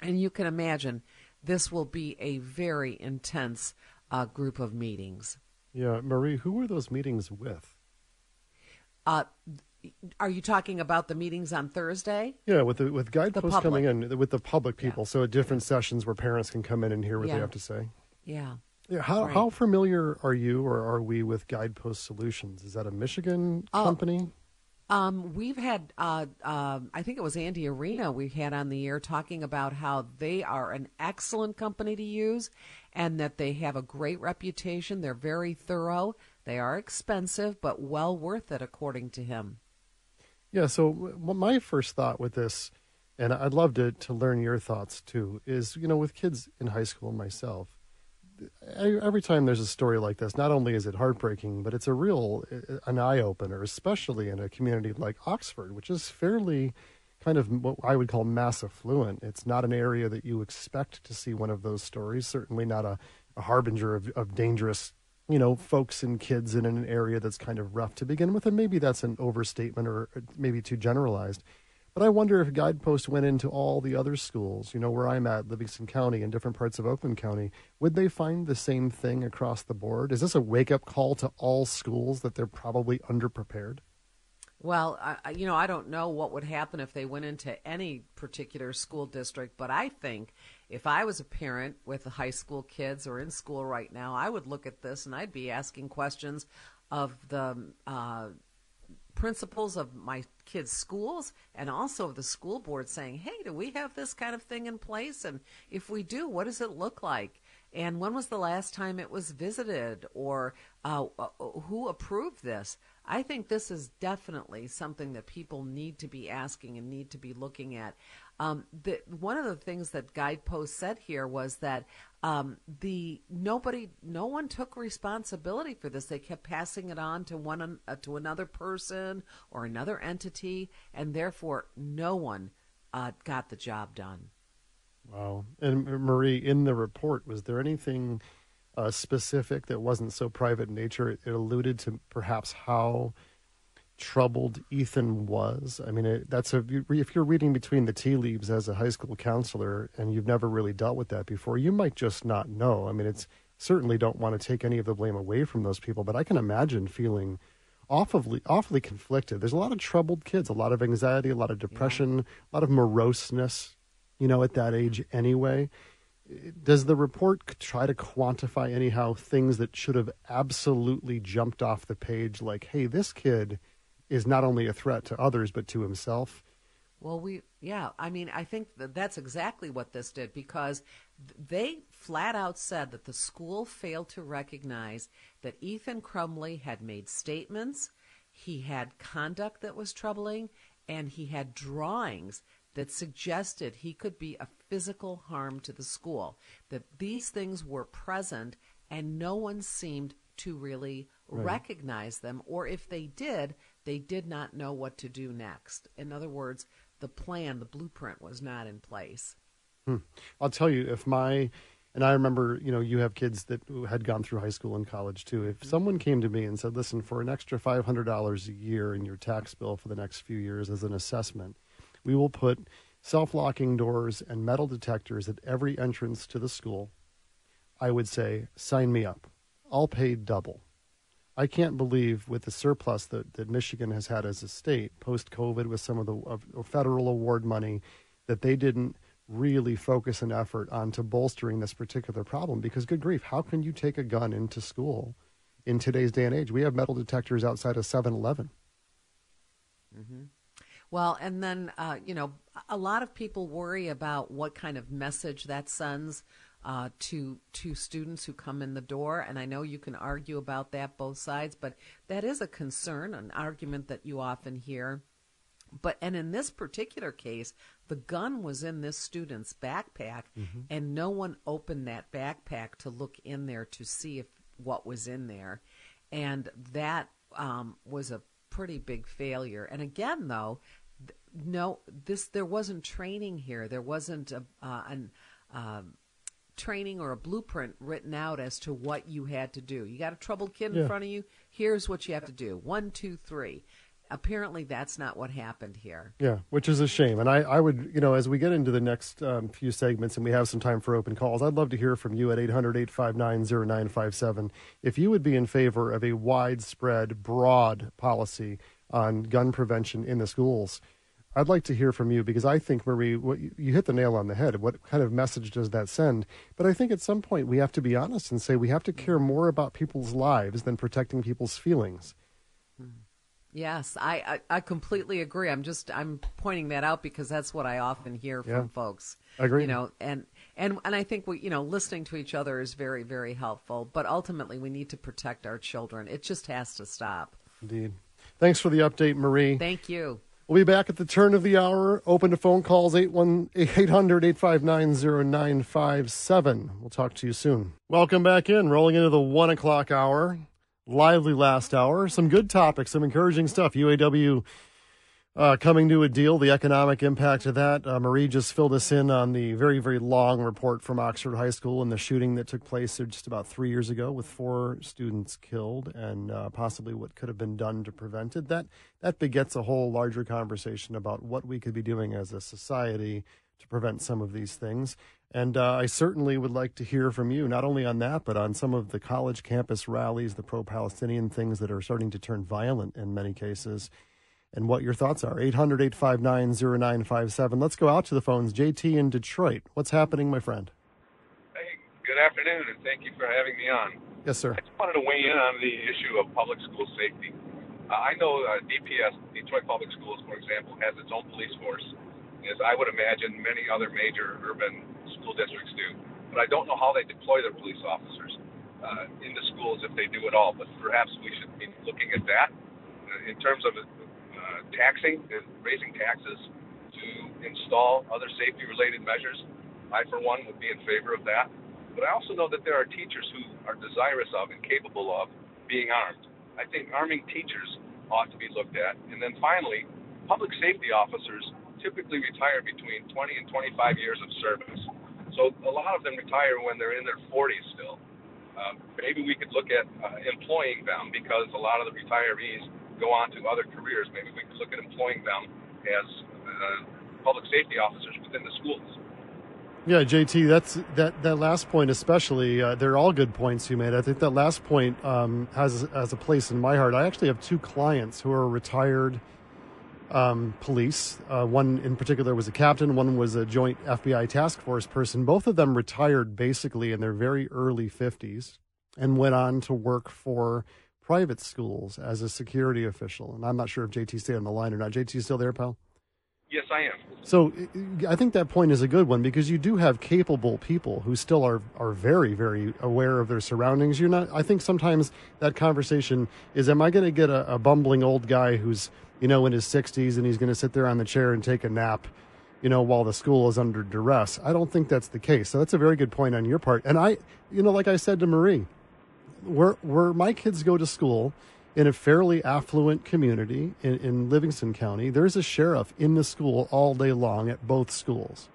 And you can imagine this will be a very intense uh, group of meetings. Yeah, Marie, who were those meetings with? Uh, are you talking about the meetings on Thursday? Yeah, with the with guideposts coming in with the public people, yeah. so at different sessions where parents can come in and hear what yeah. they have to say. Yeah. Yeah. How right. how familiar are you or are we with Guidepost Solutions? Is that a Michigan oh, company? Um, we've had, uh, uh, I think it was Andy Arena we had on the air talking about how they are an excellent company to use and that they have a great reputation. They're very thorough. They are expensive, but well worth it, according to him. Yeah. So my first thought with this, and I'd love to to learn your thoughts too, is you know with kids in high school myself every time there's a story like this, not only is it heartbreaking, but it's a real uh, an eye opener, especially in a community like Oxford, which is fairly kind of what I would call mass affluent. It's not an area that you expect to see one of those stories. Certainly not a, a harbinger of, of dangerous, you know, folks and kids in an area that's kind of rough to begin with. And maybe that's an overstatement or maybe too generalized. But I wonder if Guidepost went into all the other schools, you know, where I'm at, Livingston County and different parts of Oakland County, would they find the same thing across the board? Is this a wake up call to all schools that they're probably underprepared? Well, I, you know, I don't know what would happen if they went into any particular school district, but I think if I was a parent with high school kids or in school right now, I would look at this and I'd be asking questions of the uh, principals of my kids' schools and also the school board saying, hey, do we have this kind of thing in place? And if we do, what does it look like? And when was the last time it was visited or uh, uh, who approved this? I think this is definitely something that people need to be asking and need to be looking at. Um, the, one of the things that Guidepost said here was that um, the nobody, no one took responsibility for this. They kept passing it on to one uh, to another person or another entity, and therefore no one uh, got the job done. Wow. And Marie, in the report, was there anything uh, specific that wasn't so private in nature? It, it, alluded to perhaps how troubled Ethan was. I mean, it, that's a if you're reading between the tea leaves as a high school counselor and you've never really dealt with that before, you might just not know. I mean, it's certainly don't want to take any of the blame away from those people, but I can imagine feeling awfully awfully conflicted. There's a lot of troubled kids, a lot of anxiety, a lot of depression, yeah. a lot of moroseness you know, at that age anyway. Does the report try to quantify anyhow things that should have absolutely jumped off the page, like, hey, this kid is not only a threat to others, but to himself? Well, we, yeah, I mean, I think that that's exactly what this did because they flat out said that the school failed to recognize that Ethan Crumbley had made statements, he had conduct that was troubling, and he had drawings that suggested he could be a physical harm to the school. That these things were present and no one seemed to really right. recognize them, or if they did, they did not know what to do next. In other words, the plan, the blueprint was not in place. Hmm. I'll tell you, if my and I remember, you know, you have kids that had gone through high school and college too. If mm-hmm. someone came to me and said, "Listen, for an extra five hundred dollars a year in your tax bill for the next few years as an assessment, we will put self locking doors and metal detectors at every entrance to the school. I would say, sign me up. I'll pay double. I can't believe with the surplus that, that Michigan has had as a state post COVID with some of the uh, federal award money that they didn't really focus an effort on to bolstering this particular problem. Because good grief how can you take a gun into school in today's day and age? We have metal detectors outside of 7-eleven mm-hmm. Well, and then, uh, you know, a lot of people worry about what kind of message that sends uh, to to students who come in the door, and I know you can argue about that both sides, but that is a concern, an argument that you often hear. But and in this particular case, the gun was in this student's backpack, mm-hmm. and no one opened that backpack to look in there to see if what was in there, and that um, was a pretty big failure. And again, though, no, this there wasn't training here. There wasn't a, uh, an um, training or a blueprint written out as to what you had to do. You got a troubled kid in yeah. front of you. Here's what you have to do. One, two, three. Apparently, that's not what happened here. Yeah, which is a shame. And I, I would, you know, as we get into the next um, few segments and we have some time for open calls, I'd love to hear from you at 800 859 0957 if you would be in favor of a widespread, broad policy on gun prevention in the schools. I'd like to hear from you because I think, Marie, what, you hit the nail on the head. What kind of message does that send? But I think at some point we have to be honest and say we have to care mm-hmm. more about people's lives than protecting people's feelings. Hmm. Yes, I, I, I completely agree. I'm just I'm pointing that out because that's what I often hear from folks. I agree. You know, and and and I think we you know listening to each other is very very helpful. But ultimately, we need to protect our children. It just has to stop. Indeed. Thanks for the update, Marie. Thank you. We'll be back at the turn of the hour. Open to phone calls 800 859 0957. We'll talk to you soon. Welcome back in. Rolling into the one o'clock hour. Lively last hour. Some good topics, some encouraging stuff. UAW uh, coming to a deal, the economic impact of that. Uh, Marie just filled us in on the very, very long report from Oxford High School and the shooting that took place just about three years ago with four students killed and uh, possibly what could have been done to prevent it. That, that begets a whole larger conversation about what we could be doing as a society to prevent some of these things. And uh, I certainly would like to hear from you, not only on that, but on some of the college campus rallies, the pro Palestinian things that are starting to turn violent in many cases and what your thoughts are. 800 859 0957. Let's go out to the phones. JT in Detroit. What's happening, my friend? Hey, good afternoon, and thank you for having me on. Yes, sir. I just wanted to weigh in on the issue of public school safety. Uh, I know uh, DPS, Detroit Public Schools, for example, has its own police force, as I would imagine many other major urban school districts do. but I don't know how they deploy their police officers uh, in the schools if they do at all. But perhaps we should be looking at that uh, in terms of uh, taxing and raising taxes to install other safety-related measures. I, for one, would be in favor of that. But I also know that there are teachers who are desirous of and capable of being armed. I think arming teachers ought to be looked at. And then finally, public safety officers typically retire between 20 and 25 years of service. So a lot of them retire when they're in their 40s still. Uh, maybe we could look at uh, employing them because a lot of the retirees go on to other careers. Maybe we could look at employing them as uh, public safety officers within the schools. Yeah, JT, that's that that last point especially. Uh, they're all good points you made. I think that last point um, has has a place in my heart. I actually have two clients who are retired um, police. Uh, one in particular was a captain. One was a joint FBI task force person. Both of them retired basically in their very early fifties and went on to work for private schools as a security official. And I'm not sure if JT stayed on the line or not. JT, still there, pal? Yes, I am. So I think that point is a good one because you do have capable people who still are are very very aware of their surroundings. You're not. I think sometimes that conversation is: Am I going to get a, a bumbling old guy who's you know in his 60s and he's going to sit there on the chair and take a nap? You know, while the school is under duress. I don't think that's the case. So that's a very good point on your part. And I, you know, like I said to Marie, where where my kids go to school, in a fairly affluent community in, in, Livingston County, there's a sheriff in the school all day long at both schools.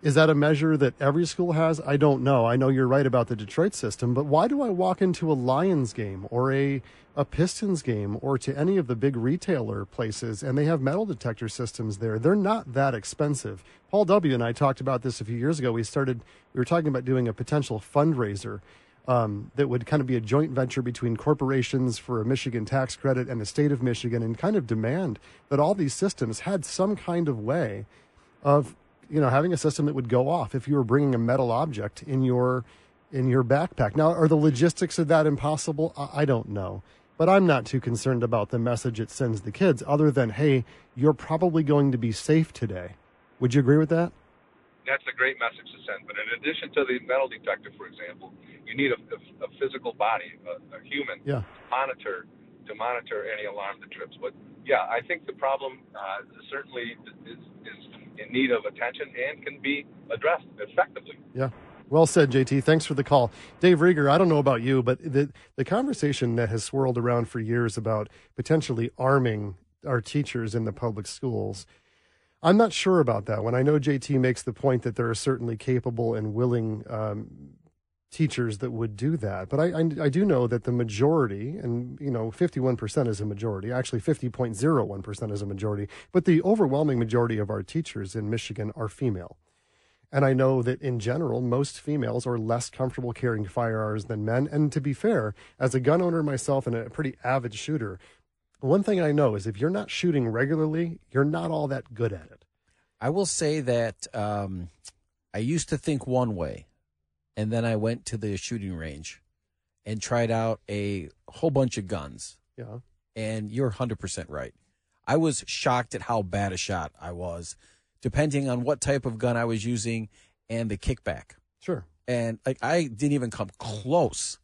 Is that a measure that every school has? I don't know. I know you're right about the Detroit system, but why do I walk into a Lions game or a, a Pistons game or to any of the big retailer places and they have metal detector systems there? They're not that expensive. Paul W. and I talked about this a few years ago. We started, we were talking about doing a potential fundraiser um, that would kind of be a joint venture between corporations for a Michigan tax credit and the state of Michigan, and kind of demand that all these systems had some kind of way of, you know, having a system that would go off if you were bringing a metal object in your in your backpack. Now, are the logistics of that impossible? I, I don't know. But I'm not too concerned about the message it sends the kids, other than, hey, you're probably going to be safe today. Would you agree with that? That's a great message to send. But in addition to the metal detector, for example, you need a, a, a physical body, a, a human, yeah. monitor to monitor any alarm that trips. But yeah, I think the problem uh, certainly is, is in need of attention and can be addressed effectively. Yeah. Well said, JT. Thanks for the call. Dave Rieger, I don't know about you, but the, the conversation that has swirled around for years about potentially arming our teachers in the public schools, I'm not sure about that one. I know JT makes the point that there are certainly capable and willing um, teachers that would do that. But I, I, I, do know that the majority, and you know, 51% is a majority, actually 50.01% is a majority, but the overwhelming majority of our teachers in Michigan are female. And I know that in general, most females are less comfortable carrying firearms than men. And to be fair, as a gun owner myself and a pretty avid shooter, one thing I know is if you're not shooting regularly, you're not all that good at it. I will say that um, I used to think one way and then I went to the shooting range and tried out a whole bunch of guns. Yeah. And you're 100% right. I was shocked at how bad a shot I was, depending on what type of gun I was using and the kickback. Sure. And like I didn't even come close.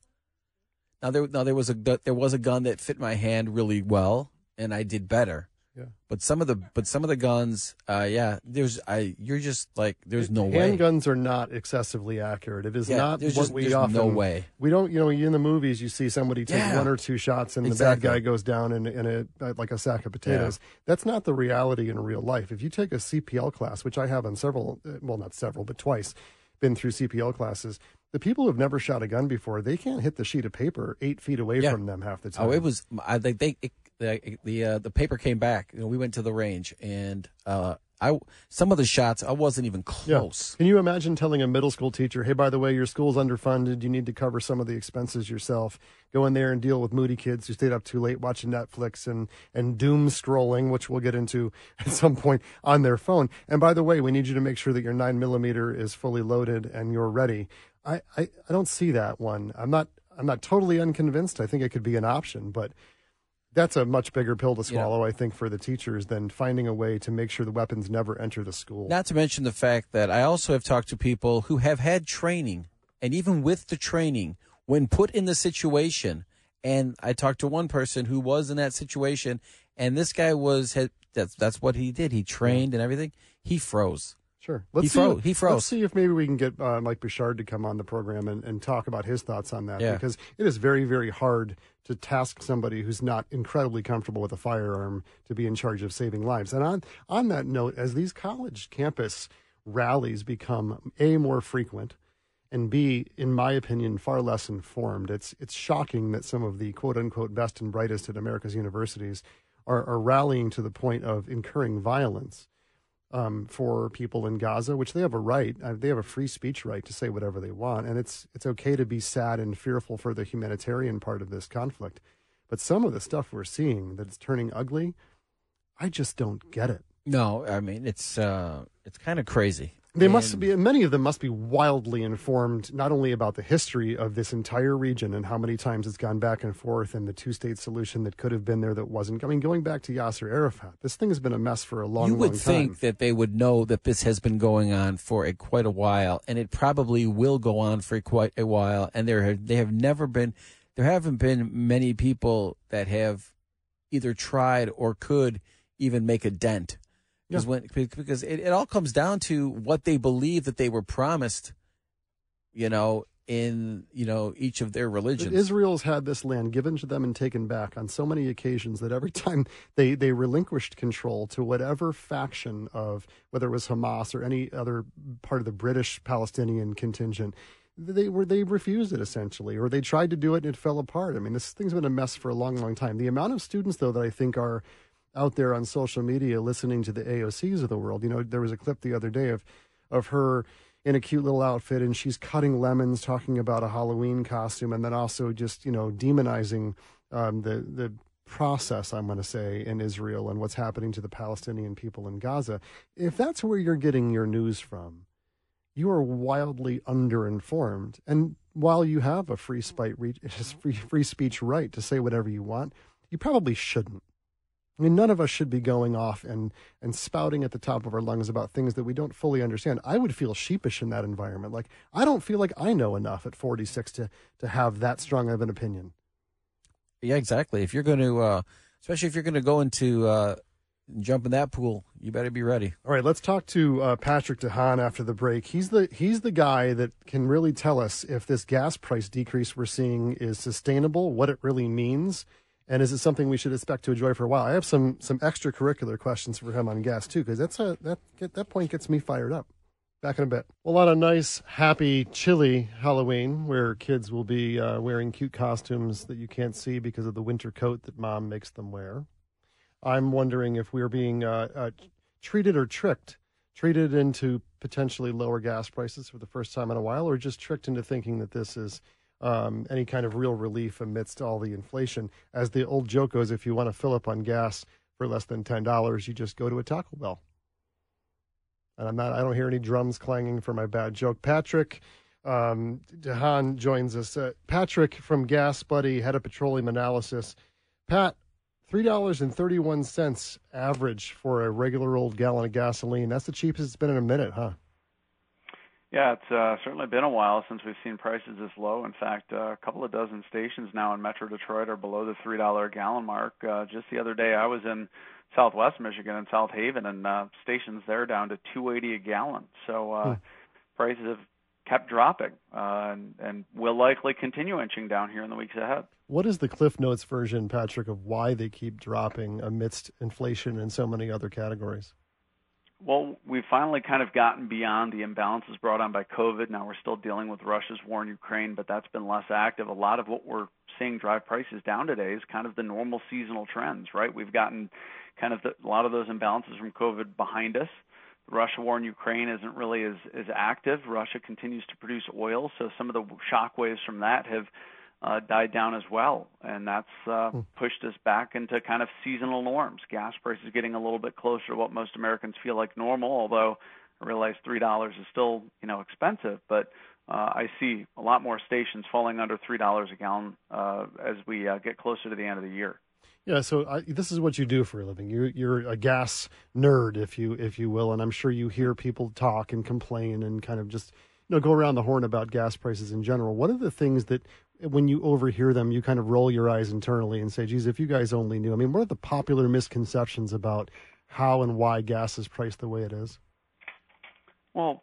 Now there now there was a there was a gun that fit my hand really well and I did better. Yeah. But some of the but some of the guns, uh, yeah, there's I you're just like there's no way. Handguns are not excessively accurate. It is yeah, not what just, we often. No way. We don't. You know, in the movies, you see somebody take yeah. one or two shots, and exactly. the bad guy goes down in, in a like a sack of potatoes. Yeah. That's not the reality in real life. If you take a CPL class, which I have on several, uh, well, not several, but twice, been through CPL classes. The people who've never shot a gun before, they can't hit the sheet of paper eight feet away yeah. from them half the time. Oh, it was. I, they, they it, the the uh, the paper came back. You know, we went to the range, and uh, I some of the shots I wasn't even close. Yeah. Can you imagine telling a middle school teacher, "Hey, by the way, your school's underfunded. You need to cover some of the expenses yourself. Go in there and deal with moody kids who stayed up too late watching Netflix and and doom scrolling, which we'll get into at some point on their phone. And by the way, we need you to make sure that your nine millimeter is fully loaded and you're ready." I, I, I don't see that one. I'm not I'm not totally unconvinced. I think it could be an option, but that's a much bigger pill to swallow, I think, for the teachers than finding a way to make sure the weapons never enter the school. Not to mention the fact that I also have talked to people who have had training, and even with the training, when put in the situation, and I talked to one person who was in that situation, and this guy was had, that's that's what he did. He trained and everything. He froze. Sure. He see, froze. He froze. Let's see if maybe we can get uh, Mike Bouchard to come on the program and, and talk about his thoughts on that Yeah. because it is very, very hard to task somebody who's not incredibly comfortable with a firearm to be in charge of saving lives. And on on that note, as these college campus rallies become a more frequent and b, in my opinion, far less informed, it's it's shocking that some of the quote unquote best and brightest at America's universities are, are rallying to the point of incurring violence um, for people in Gaza, which they have a right. Uh, they have a free speech right to say whatever they want, and it's it's okay to be sad and fearful for the humanitarian part of this conflict. But some of the stuff we're seeing that is turning ugly, I just don't get it. No, I mean it's uh, it's kind of crazy. They must be many of them must be wildly informed not only about the history of this entire region and how many times it's gone back and forth and the two state solution that could have been there that wasn't. I mean, going back to Yasser Arafat, this thing has been a mess for a long, you would long think that they would know that this has been going on for a, quite a while, and it probably will go on for quite a while. And there have, they have never been, there haven't been many people that have either tried or could even make a dent. Because when because it, it all comes down to what they believe that they were promised, you know, in you know each of their But religions. Israel's had this land given to them and taken back on so many occasions that every time they, they relinquished control to whatever faction of whether it was Hamas or any other part of the British Palestinian contingent, they were they refused it essentially, or they tried to do it and it fell apart. I mean, this thing's been a mess for a long, long time. The amount of students though that I think are out there on social media listening to the AOCs of the world. You know, there was a clip the other day of of her in a cute little outfit and she's cutting lemons, talking about a Halloween costume, and then also just you know demonizing um, the the process. I'm going to say in Israel and what's happening to the Palestinian people in Gaza. If that's where you're getting your news from, you are wildly underinformed. And while you have a free spite, re- free free speech right to say whatever you want, you probably shouldn't. I mean, none of us should be going off and, and spouting at the top of our lungs about things that we don't fully understand. I would feel sheepish in that environment. Like, I don't feel like I know enough at 46 to, to have that strong of an opinion. Yeah, exactly. If you're going to, uh, especially if you're going to go into uh, jump in that pool, you better be ready. All right, let's talk to uh, Patrick DeHaan after the break. He's the he's the guy that can really tell us if this gas price decrease we're seeing is sustainable, what it really means, and is it something we should expect to enjoy for a while. I have some some extracurricular questions for him on gas too, because that's a that that point gets me fired up. Back in a bit. Well, on a nice, happy, chilly Halloween, where kids will be uh, wearing cute costumes that you can't see because of the winter coat that mom makes them wear. I'm wondering if we're being uh, uh, treated or tricked, treated into potentially lower gas prices for the first time in a while, or just tricked into thinking that this is um, any kind of real relief amidst all the inflation. As the old joke goes, if you want to fill up on gas for less than ten dollars, you just go to a Taco Bell. And I'm not. I don't hear any drums clanging for my bad joke. Patrick um, DeHaan joins us. Uh, Patrick from GasBuddy, head of petroleum analysis. Pat, three dollars and thirty-one cents average for a regular old gallon of gasoline. That's the cheapest it's been in a minute, huh? Yeah, it's uh, certainly been a while since we've seen prices this low. In fact, uh, a couple of dozen stations now in Metro Detroit are below the three dollar a gallon mark. Uh, just the other day, I was in Southwest Michigan in South Haven, and uh, stations there down to two eighty a gallon. So uh, Hmm. prices have kept dropping, uh, and, and will likely continue inching down here in the weeks ahead. What is the Cliff Notes version, Patrick, of why they keep dropping amidst inflation and so many other categories? Well, we've finally kind of gotten beyond the imbalances brought on by COVID. Now we're still dealing with Russia's war in Ukraine, but that's been less active. A lot of what we're seeing drive prices down today is kind of the normal seasonal trends, right? We've gotten kind of the, a lot of those imbalances from COVID behind us. The Russia war in Ukraine isn't really as, as active. Russia continues to produce oil, so some of the shock waves from that have uh, died down as well, and that's uh, pushed us back into kind of seasonal norms. Gas prices getting a little bit closer to what most Americans feel like normal, although I realize three dollars is still you know expensive, but uh, I see a lot more stations falling under three dollars a gallon uh, as we uh, get closer to the end of the year. Yeah, so I, this is what you do for a living. You, you're a gas nerd, if you if you will, and I'm sure you hear people talk and complain and kind of just you know go around the horn about gas prices in general. What are the things that when you overhear them, you kind of roll your eyes internally and say, "Geez, if you guys only knew." I mean, what are the popular misconceptions about how and why gas is priced the way it is? Well,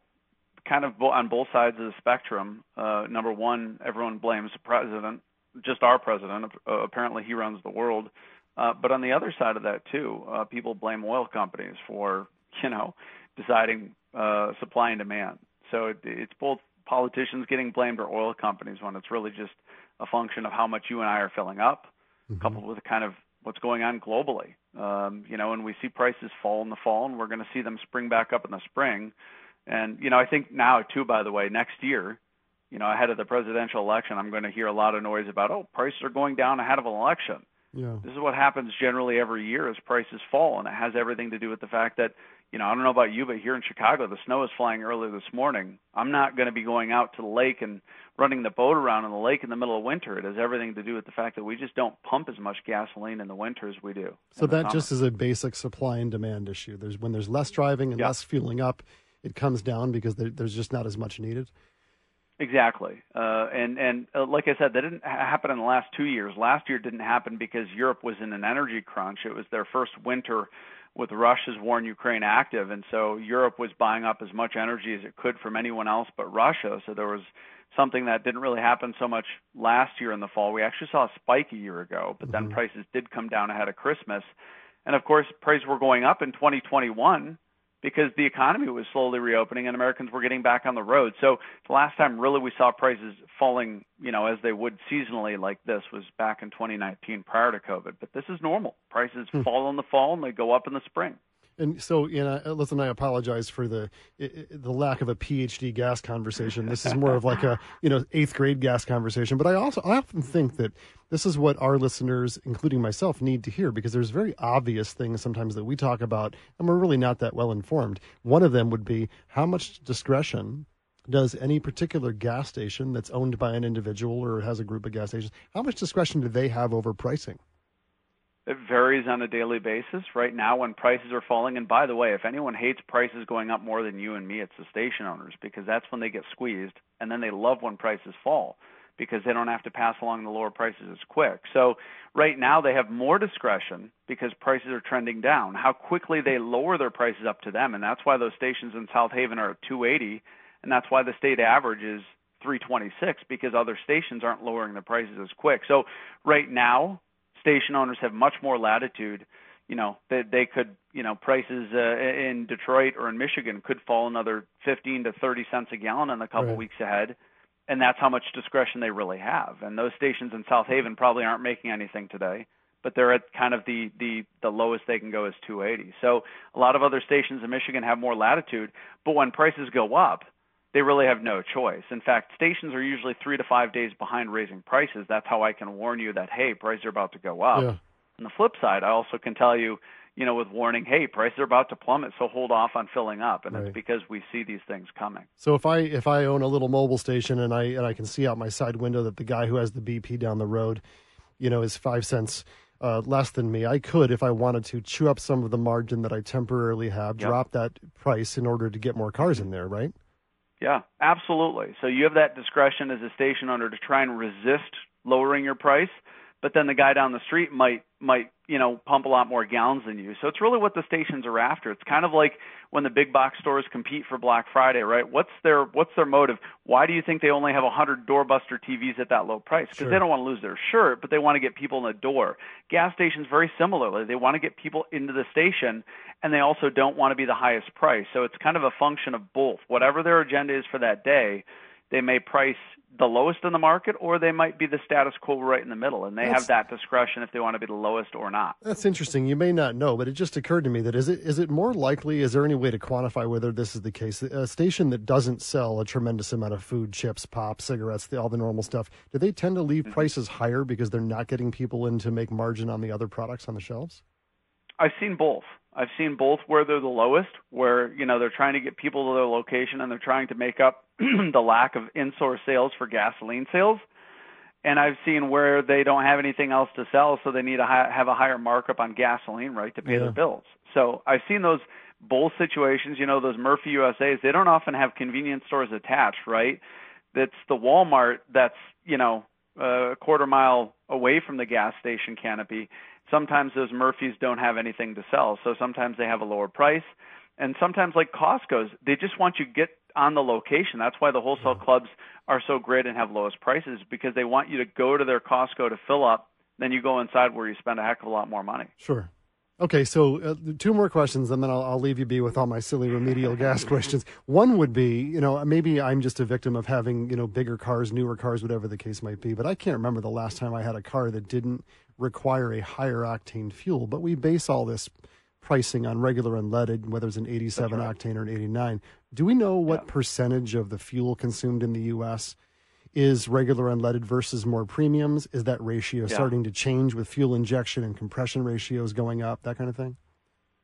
kind of on both sides of the spectrum. Uh, number one, everyone blames the president, just our president. Uh, apparently, he runs the world. Uh, but on the other side of that too, uh, people blame oil companies for you know deciding uh, supply and demand. So it, it's both politicians getting blamed or oil companies when it's really just a function of how much you and I are filling up, mm-hmm. coupled with kind of what's going on globally. Um, you know, and we see prices fall in the fall, and we're going to see them spring back up in the spring. And you know, I think now too, by the way, next year, you know, ahead of the presidential election, I'm going to hear a lot of noise about oh, prices are going down ahead of an election. Yeah. This is what happens generally every year as prices fall, and it has everything to do with the fact that, you know, I don't know about you, but here in Chicago, the snow is flying early this morning. I'm not going to be going out to the lake and running the boat around in the lake in the middle of winter. It has everything to do with the fact that we just don't pump as much gasoline in the winter as we do. So that summer. just is a basic supply and demand issue. There's when there's less driving and yeah. less fueling up, it comes down because there, there's just not as much needed. Exactly, uh, and and uh, like I said, that didn't happen in the last two years. Last year didn't happen because Europe was in an energy crunch. It was their first winter with Russia's war in Ukraine active, and so Europe was buying up as much energy as it could from anyone else but Russia. So there was something that didn't really happen so much last year in the fall. We actually saw a spike a year ago, but then mm-hmm. prices did come down ahead of Christmas, and of course prices were going up in 2021 because the economy was slowly reopening and Americans were getting back on the road. So the last time really we saw prices falling, you know, as they would seasonally like this was back in 2019 prior to COVID. But this is normal. Prices hmm. fall in the fall and they go up in the spring. And so, know, uh, listen, I apologize for the the lack of a PhD gas conversation. This is more of like a you know eighth grade gas conversation. But I also I often think that this is what our listeners, including myself, need to hear because there's very obvious things sometimes that we talk about and we're really not that well informed. One of them would be how much discretion does any particular gas station that's owned by an individual or has a group of gas stations how much discretion do they have over pricing? It varies on a daily basis. Right now, when prices are falling, and by the way, if anyone hates prices going up more than you and me, it's the station owners because that's when they get squeezed, and then they love when prices fall because they don't have to pass along the lower prices as quick. So right now they have more discretion because prices are trending down. How quickly they lower their prices up to them, and that's why those stations in South Haven are at 280, and that's why the state average is 326 because other stations aren't lowering the prices as quick. So right now station owners have much more latitude. You know, they, they could, you know, prices uh, in Detroit or in Michigan could fall another 15 to 30 cents a gallon in a couple right. weeks ahead. And that's how much discretion they really have. And those stations in South Haven probably aren't making anything today, but they're at kind of the the the lowest they can go is 280. So a lot of other stations in Michigan have more latitude, but when prices go up, they really have no choice. In fact, stations are usually three to five days behind raising prices. That's how I can warn you that hey, prices are about to go up. Yeah. On the flip side, I also can tell you, you know, with warning, hey, prices are about to plummet, so hold off on filling up, and right. it's because we see these things coming. So if I if I own a little mobile station and I and I can see out my side window that the guy who has the BP down the road, you know, is five cents. Uh, less than me. I could, if I wanted to, chew up some of the margin that I temporarily have, yep. drop that price in order to get more cars in there, right? Yeah, absolutely. So you have that discretion as a station owner to try and resist lowering your price, but then the guy down the street might might you know pump a lot more gallons than you. So it's really what the stations are after. It's kind of like when the big box stores compete for Black Friday, right? What's their what's their motive? Why do you think they only have 100 doorbuster TVs at that low price? Because sure. they don't want to lose their shirt, but they want to get people in the door. Gas stations very similarly. They want to get people into the station, and they also don't want to be the highest price. So it's kind of a function of both. Whatever their agenda is for that day, they may price the lowest in the market or they might be the status quo right in the middle and they that's, have that discretion if they want to be the lowest or not. That's interesting. You may not know but it just occurred to me that is it is it more likely is there any way to quantify whether this is the case? A station that doesn't sell a tremendous amount of food chips pop cigarettes the, all the normal stuff do they tend to leave mm-hmm. prices higher because they're not getting people in to make margin on the other products on the shelves? I've seen both I've seen both where they're the lowest, where you know they're trying to get people to their location and they're trying to make up the lack of in-source sales for gasoline sales. and I've seen where they don't have anything else to sell, so they need to hi- have a higher markup on gasoline, right, to pay Yeah. their bills. So I've seen those both situations. You know, those Murphy USA's, they don't often have convenience stores attached, right? That's the Walmart that's you know uh, a quarter mile away from the gas station canopy. Sometimes those Murphys don't have anything to sell, so sometimes they have a lower price, and sometimes like Costco's, they just want you to get on the location. That's why the wholesale clubs are so great and have lowest prices because they want you to go to their Costco to fill up. Then you go inside where you spend a heck of a lot more money. Sure. Okay, so uh, two more questions, and then I'll, I'll leave you be with all my silly remedial gas questions. One would be, you know, maybe I'm just a victim of having, you know, bigger cars, newer cars, whatever the case might be, but I can't remember the last time I had a car that didn't require a higher octane fuel. But we base all this pricing on regular unleaded, whether it's an 87 octane or an 89. Do we know what percentage of the fuel consumed in the U.S. is regular unleaded versus more premiums? Is that ratio Yeah. starting to change with fuel injection and compression ratios going up, that kind of thing?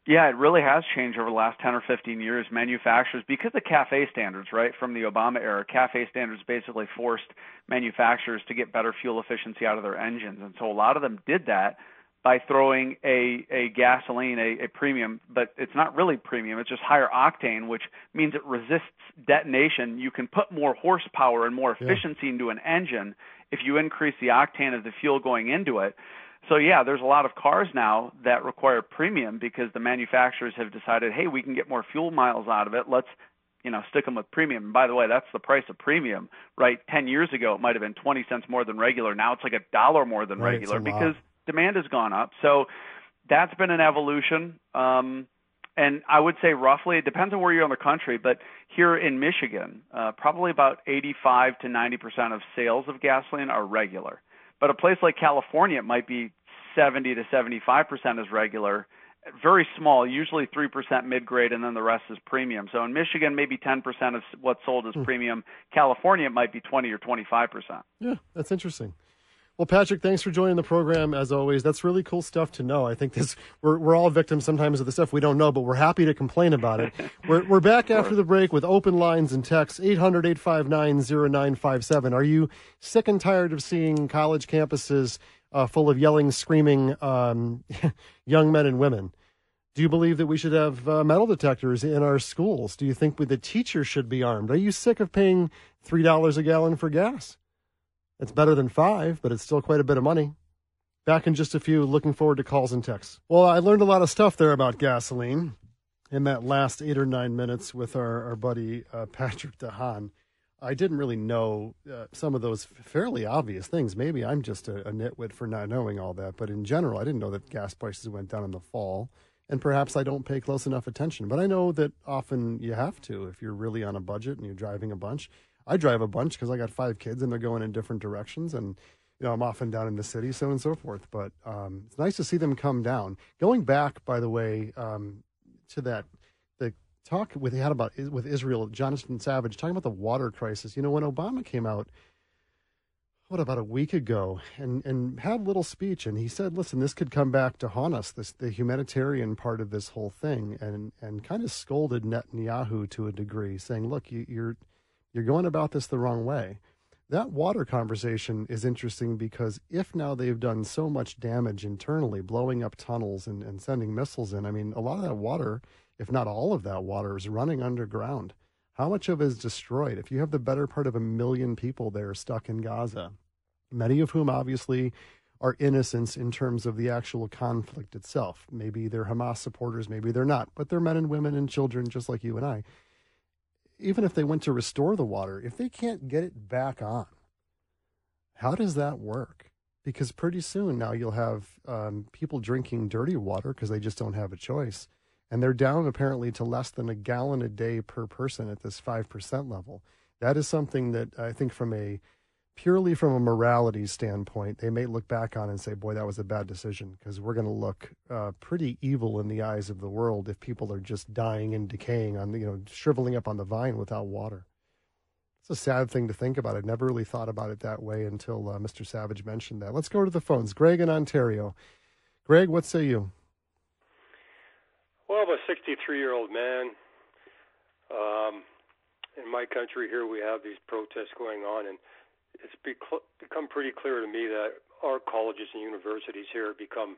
Yeah, it really has changed over the last 10 or 15 years. Manufacturers, because of CAFE standards, right, from the Obama era, CAFE standards basically forced manufacturers to get better fuel efficiency out of their engines. And so a lot of them did that by throwing a, a gasoline, a, a premium, but it's not really premium, it's just higher octane, which means it resists detonation. You can put more horsepower and more Yeah. efficiency into an engine if you increase the octane of the fuel going into it. So yeah, there's a lot of cars now that require premium because the manufacturers have decided, hey, we can get more fuel miles out of it. Let's, you know, stick them with premium. And by the way, that's the price of premium, right? Ten years ago, it might have been 20 cents more than regular. Now it's like a dollar more than Right, regular because demand has gone up. So that's been an evolution. Um, and I would say roughly, it depends on where you're in the country, but here in Michigan, uh, probably about 85 to 90 percent of sales of gasoline are regular. But a place like California, it might be 70 to 75 percent is regular. Very small, usually 3% mid grade, and then the rest is premium. So in Michigan, maybe 10% of what's sold is premium. California, it might be 20 or 25%. Yeah, that's interesting. Well, Patrick, thanks for joining the program as always. That's really cool stuff to know. I think this we're we're all victims sometimes of the stuff we don't know, but we're happy to complain about it. we're we're back after the break with open lines and texts 800-859-0957. Are you sick and tired of seeing college campuses uh, full of yelling, screaming um, young men and women? Do you believe that we should have uh, metal detectors in our schools? Do you think the teachers should be armed? Are you sick of paying three dollars a gallon for gas? It's better than five, but it's still quite a bit of money. Back in just a few, looking forward to calls and texts. Well, I learned a lot of stuff there about gasoline in that last eight or nine minutes with our, our buddy uh, Patrick DeHaan. I didn't really know uh, some of those fairly obvious things. Maybe I'm just a, a nitwit for not knowing all that, but in general, I didn't know that gas prices went down in the fall. And perhaps I don't pay close enough attention, but I know that often you have to if you're really on a budget and you're driving a bunch. I drive a bunch because I got five kids and they're going in different directions, and you know I'm often down in the city, so and so forth. But um, it's nice to see them come down. Going back, by the way, um, to that the talk with had about with Israel, Jonathan Savage talking about the water crisis. You know, when Obama came out, what about a week ago, and and had a little speech, and he said, "Listen, this could come back to haunt us. This the humanitarian part of this whole thing," and and kind of scolded Netanyahu to a degree, saying, "Look, you, you're you're going about this the wrong way." That water conversation is interesting because if now they've done so much damage internally, blowing up tunnels and, and sending missiles in, I mean, a lot of that water, if not all of that water, is running underground. How much of it is destroyed? If you have the better part of a million people there stuck in Gaza, many of whom obviously are innocents in terms of the actual conflict itself. Maybe they're Hamas supporters, maybe they're not, but they're men and women and children just like you and I even if they went to restore the water, if they can't get it back on, how does that work? Because pretty soon now you'll have um, people drinking dirty water because they just don't have a choice. And they're down apparently to less than a gallon a day per person at this 5% level. That is something that I think from a purely from a morality standpoint, they may look back on and say, boy, that was a bad decision because we're going to look uh, pretty evil in the eyes of the world if people are just dying and decaying on, the, you know, shriveling up on the vine without water. It's a sad thing to think about. I'd never really thought about it that way until uh, Mr. Savage mentioned that. Let's go to the phones. Greg in Ontario. Greg, what say you? Well, I'm a 63 year old man. Um, in my country here, we have these protests going on, and it's become pretty clear to me that our colleges and universities here have become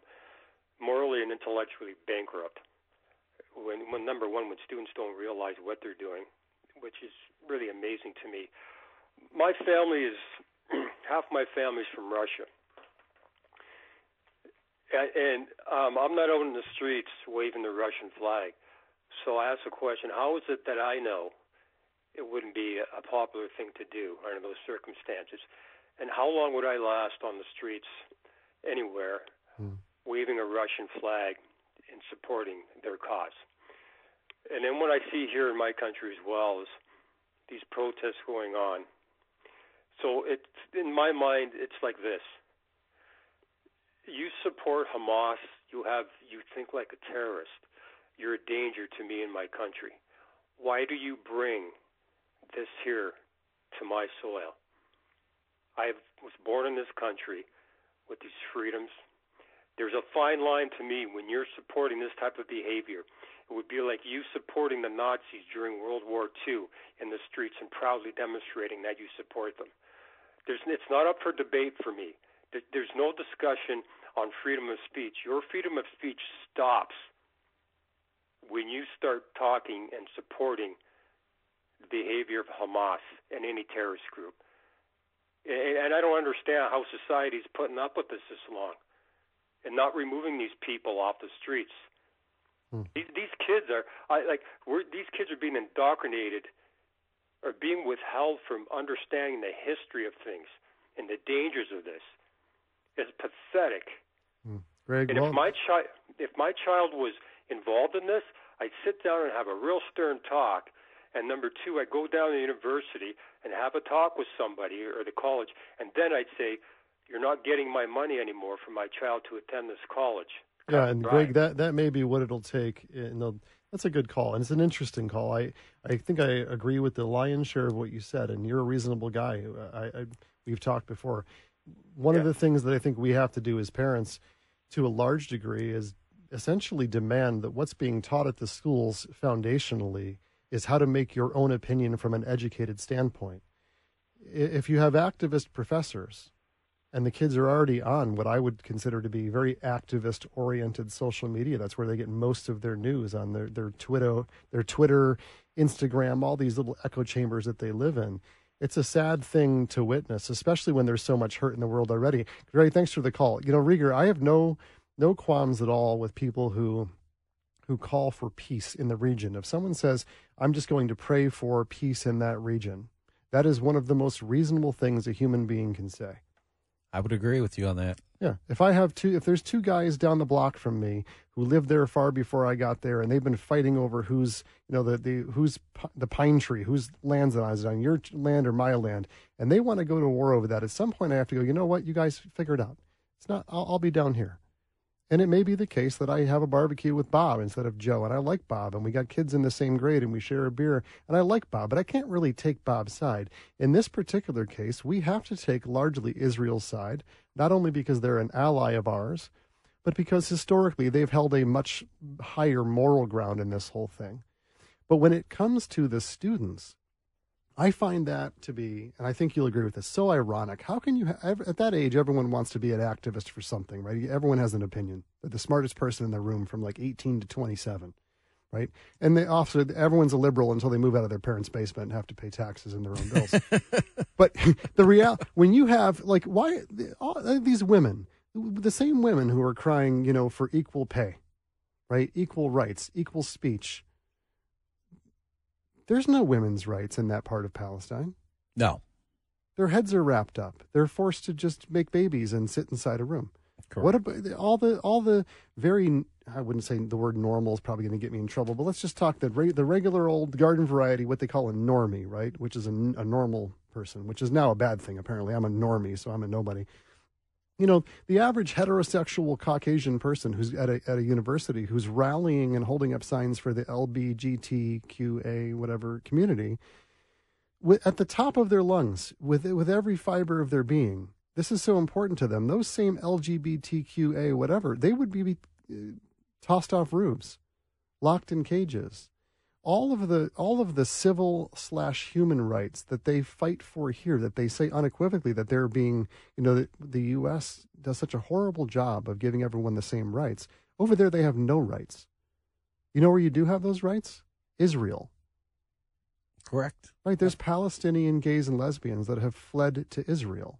morally and intellectually bankrupt. When, when number one, when students don't realize what they're doing, which is really amazing to me. My family is half my family's from Russia, and, and um, I'm not out in the streets waving the Russian flag. So I ask the question: How is it that I know it wouldn't be a popular thing to do under those circumstances? And how long would I last on the streets anywhere hmm. waving a Russian flag and supporting their cause? And then what I see here in my country as well is these protests going on. So it's in my mind, it's like this: you support Hamas, you have you think like a terrorist. You're a danger to me and my country. Why do you bring this here to my soil? I was born in this country with these freedoms. There's a fine line to me when you're supporting this type of behavior. It would be like you supporting the Nazis during World War II in the streets and proudly demonstrating that you support them. There's, it's not up for debate for me. There's no discussion on freedom of speech. Your freedom of speech stops when you start talking and supporting behavior of Hamas and any terrorist group. And I don't understand how society's putting up with this this long and not removing these people off the streets. Hmm. These, these kids are I, like we're, these kids are being indoctrinated or being withheld from understanding the history of things and the dangers of this. It's pathetic. Hmm. Greg, and well, if my child if my child was involved in this, I'd sit down and have a real stern talk. And number two, I'd go down to the university and have a talk with somebody or the college, and then I'd say, "You're not getting my money anymore for my child to attend this college." Yeah, and. Greg, that that may be what it'll take. And that's a good call, and it's an interesting call. I I think I agree with the lion's share of what you said, and you're a reasonable guy. I, I we've talked before. One yeah. of the things that I think we have to do as parents, to a large degree, is essentially demand that what's being taught at the schools foundationally is how to make your own opinion from an educated standpoint. If you have activist professors and the kids are already on what I would consider to be very activist oriented social media, that's where they get most of their news on their, their Twitter, their Twitter, Instagram, all these little echo chambers that they live in. It's a sad thing to witness, especially when there's so much hurt in the world already. Gray, thanks for the call. You know, Rieger, I have no no qualms at all with people who who call for peace in the region. If someone says, "I'm just going to pray for peace in that region," that is one of the most reasonable things a human being can say. I would agree with you on that. Yeah. If I have two, if there's two guys down the block from me who lived there far before I got there, and they've been fighting over who's, you know, the the who's the pine tree, whose lands is it on, your land or my land, and they want to go to war over that. At some point, I have to go. You know what? You guys figure it out. It's not. I'll, I'll be down here. And it may be the case that I have a barbecue with Bob instead of Joe, and I like Bob, and we got kids in the same grade, and we share a beer, and I like Bob, but I can't really take Bob's side. In this particular case, we have to take largely Israel's side, not only because they're an ally of ours, but because historically they've held a much higher moral ground in this whole thing. But when it comes to the students, I find that to be, and I think you'll agree with this, so ironic. How can you, have, at that age, everyone wants to be an activist for something, right? Everyone has an opinion. They're the smartest person in the room from like 18 to 27, right? And they also, everyone's a liberal until they move out of their parents' basement and have to pay taxes and their own bills. but the real, when you have, like, why, all, uh, these women, the same women who are crying, you know, for equal pay, right? Equal rights, equal speech there's no women's rights in that part of Palestine. No. Their heads are wrapped up. They're forced to just make babies and sit inside a room. Correct. What about all the all the very I wouldn't say the word normal is probably going to get me in trouble, but let's just talk the the regular old garden variety, what they call a normie, right? Which is a, a normal person, which is now a bad thing. Apparently, I'm a normie, so I'm a nobody you know, the average heterosexual Caucasian person who's at a, at a university who's rallying and holding up signs for the LBGTQA whatever community, with, at the top of their lungs, with with every fiber of their being, this is so important to them. Those same LGBTQA whatever, they would be, be uh, tossed off roofs, locked in cages. All of the all of the civil slash human rights that they fight for here, that they say unequivocally that they're being, you know, the, the U.S. does such a horrible job of giving everyone the same rights. Over there, they have no rights. You know where you do have those rights? Israel. Correct. Right. There's Palestinian gays and lesbians that have fled to Israel.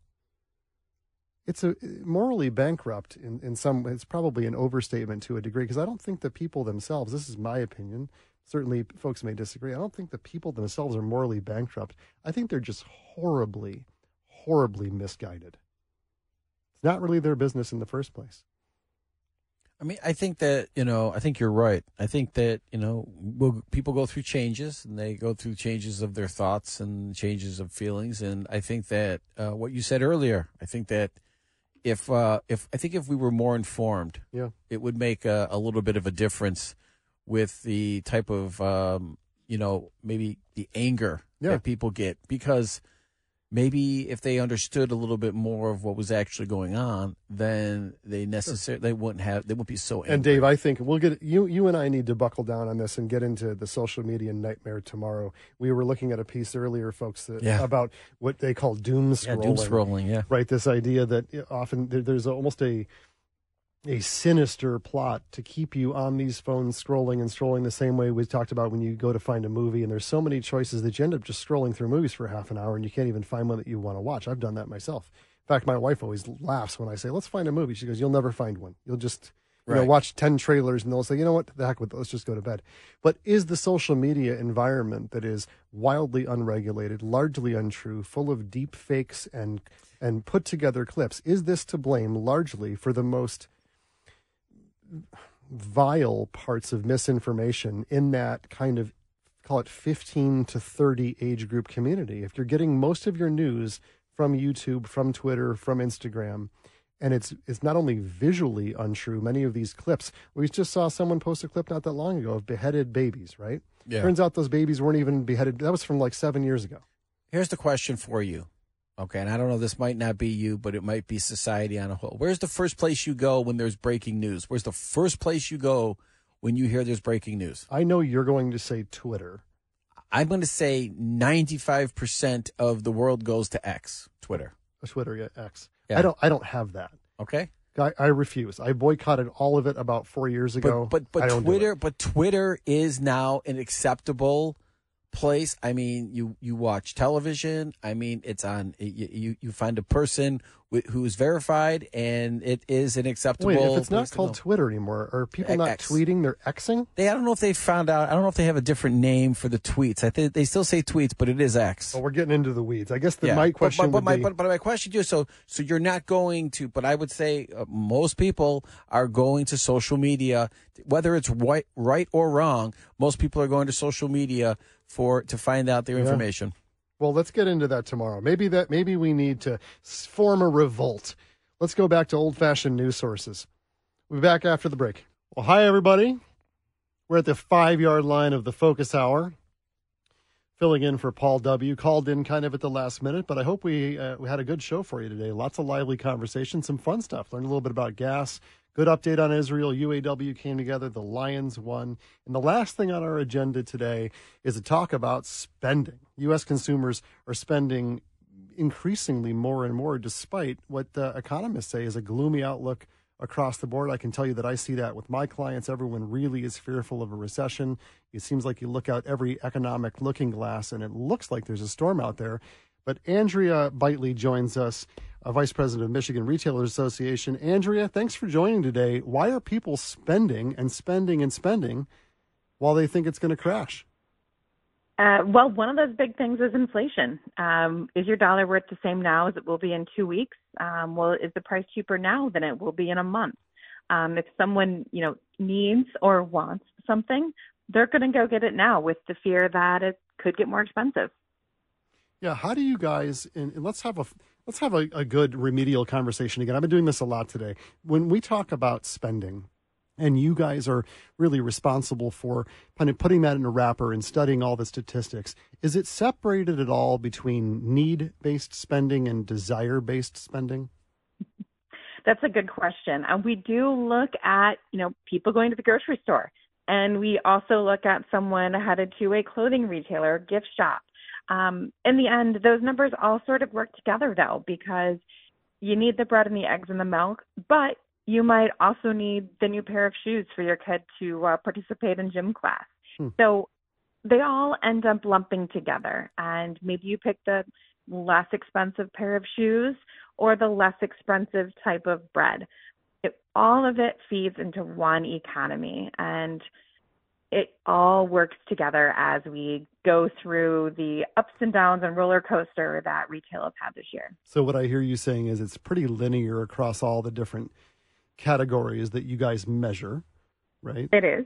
It's a morally bankrupt in, in some. It's probably an overstatement to a degree because I don't think the people themselves. This is my opinion. Certainly, folks may disagree. I don't think the people themselves are morally bankrupt. I think they're just horribly, horribly misguided. It's not really their business in the first place. I mean, I think that you know, I think you're right. I think that you know, we'll, people go through changes, and they go through changes of their thoughts and changes of feelings. And I think that uh, what you said earlier, I think that if uh, if I think if we were more informed, yeah, it would make a, a little bit of a difference with the type of um, you know maybe the anger yeah. that people get because maybe if they understood a little bit more of what was actually going on, then they necessarily they wouldn't have they wouldn't be so. Angry. And Dave, I think we'll get you. You and I need to buckle down on this and get into the social media nightmare tomorrow. We were looking at a piece earlier, folks, that, Yeah. about what they call doom scrolling. yeah, doom scrolling, yeah. right? This idea that often there's almost a a sinister plot to keep you on these phones scrolling and scrolling the same way we talked about when you go to find a movie and there's so many choices that you end up just scrolling through movies for half an hour and you can't even find one that you want to watch. I've done that myself. In fact, my wife always laughs when I say, "Let's find a movie." She goes, "You'll never find one. You'll just you know watch 10 trailers and they'll say, "You know what? The heck with it. Let's just go to bed." But is the social media environment that is wildly unregulated, largely untrue, full of deep fakes and and put together clips, is this to blame largely for the most vile parts of misinformation in that kind of call it 15 to 30 age group community. If you're getting most of your news from YouTube, from Twitter, from Instagram, and it's it's not only visually untrue, many of these clips. We just saw someone post a clip not that long ago of beheaded babies, right? Yeah. Turns out those babies weren't even beheaded. That was from like 7 years ago. Here's the question for you. Okay, and I don't know, this might not be you, but it might be society on a whole. Where's the first place you go when there's breaking news? Where's the first place you go when you hear there's breaking news? I know you're going to say Twitter. I'm going to say 95% of the world goes to X, Twitter. Twitter yeah, X. Yeah. I don't I don't have that. Okay? I, I refuse. I boycotted all of it about four years ago. But but, but Twitter but Twitter is now an acceptable place. I mean, you you watch television. I mean, it's on. You you, find a person who is verified, and it is an acceptable. Wait, if it's not called. Twitter anymore, are people not X. tweeting? They're Xing. they, I don't know if they found out. I don't know if they have a different name for the tweets. I think they still say tweets, but it is X. Oh, we're getting into the weeds. I guess the, Yeah. my question but, but, would my be, but, but my question to you so so you're not going to but I would say uh, most people are going to social media whether it's right right or wrong most people are going to social media for to find out their Yeah. information well, let's get into that tomorrow. Maybe that maybe we need to form a revolt. Let's go back to old-fashioned news sources. We'll be back after the break. Well, hi everybody. We're at the five-yard line of the focus hour. Filling in for Paul W. Called in kind of at the last minute, but I hope we uh, we had a good show for you today. Lots of lively conversation, some fun stuff. Learned a little bit about gas. Good update on Israel. UAW came together. The Lions won. And the last thing on our agenda today is a talk about spending. U.S. consumers are spending increasingly more and more, despite what uh, economists say is a gloomy outlook across the board. I can tell you that I see that with my clients. Everyone really is fearful of a recession. It seems like you look out every economic looking glass and it looks like there's a storm out there. But Andrea Bitely joins us, Vice President of Michigan Retailers Association. Andrea, thanks for joining today. Why are people spending and spending and spending while they think it's going to crash? Uh, well, one of those big things is inflation. Um, is your dollar worth the same now as it will be in two weeks? Um, well, is the price cheaper now than it will be in a month? Um, if someone you know needs or wants something, they're going to go get it now with the fear that it could get more expensive. Yeah, how do you guys? And, and let's have a let's have a, a good remedial conversation again. I've been doing this a lot today. When we talk about spending, and you guys are really responsible for kind of putting that in a wrapper and studying all the statistics. Is it separated at all between need based spending and desire based spending? That's a good question. And we do look at, you know, people going to the grocery store. and we also look at someone to a clothing retailer, gift shop. Um, in the end, those numbers all sort of work together though, because you need the bread and the eggs and the milk, but you might also need the new pair of shoes for your kid to uh, participate in gym class. Hmm. So they all end up lumping together, and maybe you pick the less expensive pair of shoes or the less expensive type of bread. It, all of it feeds into one economy, and it all works together as we go through the ups and downs and roller coaster that retail has had this year. So, what I hear you saying is it's pretty linear across all the different categories that you guys measure, right? It is.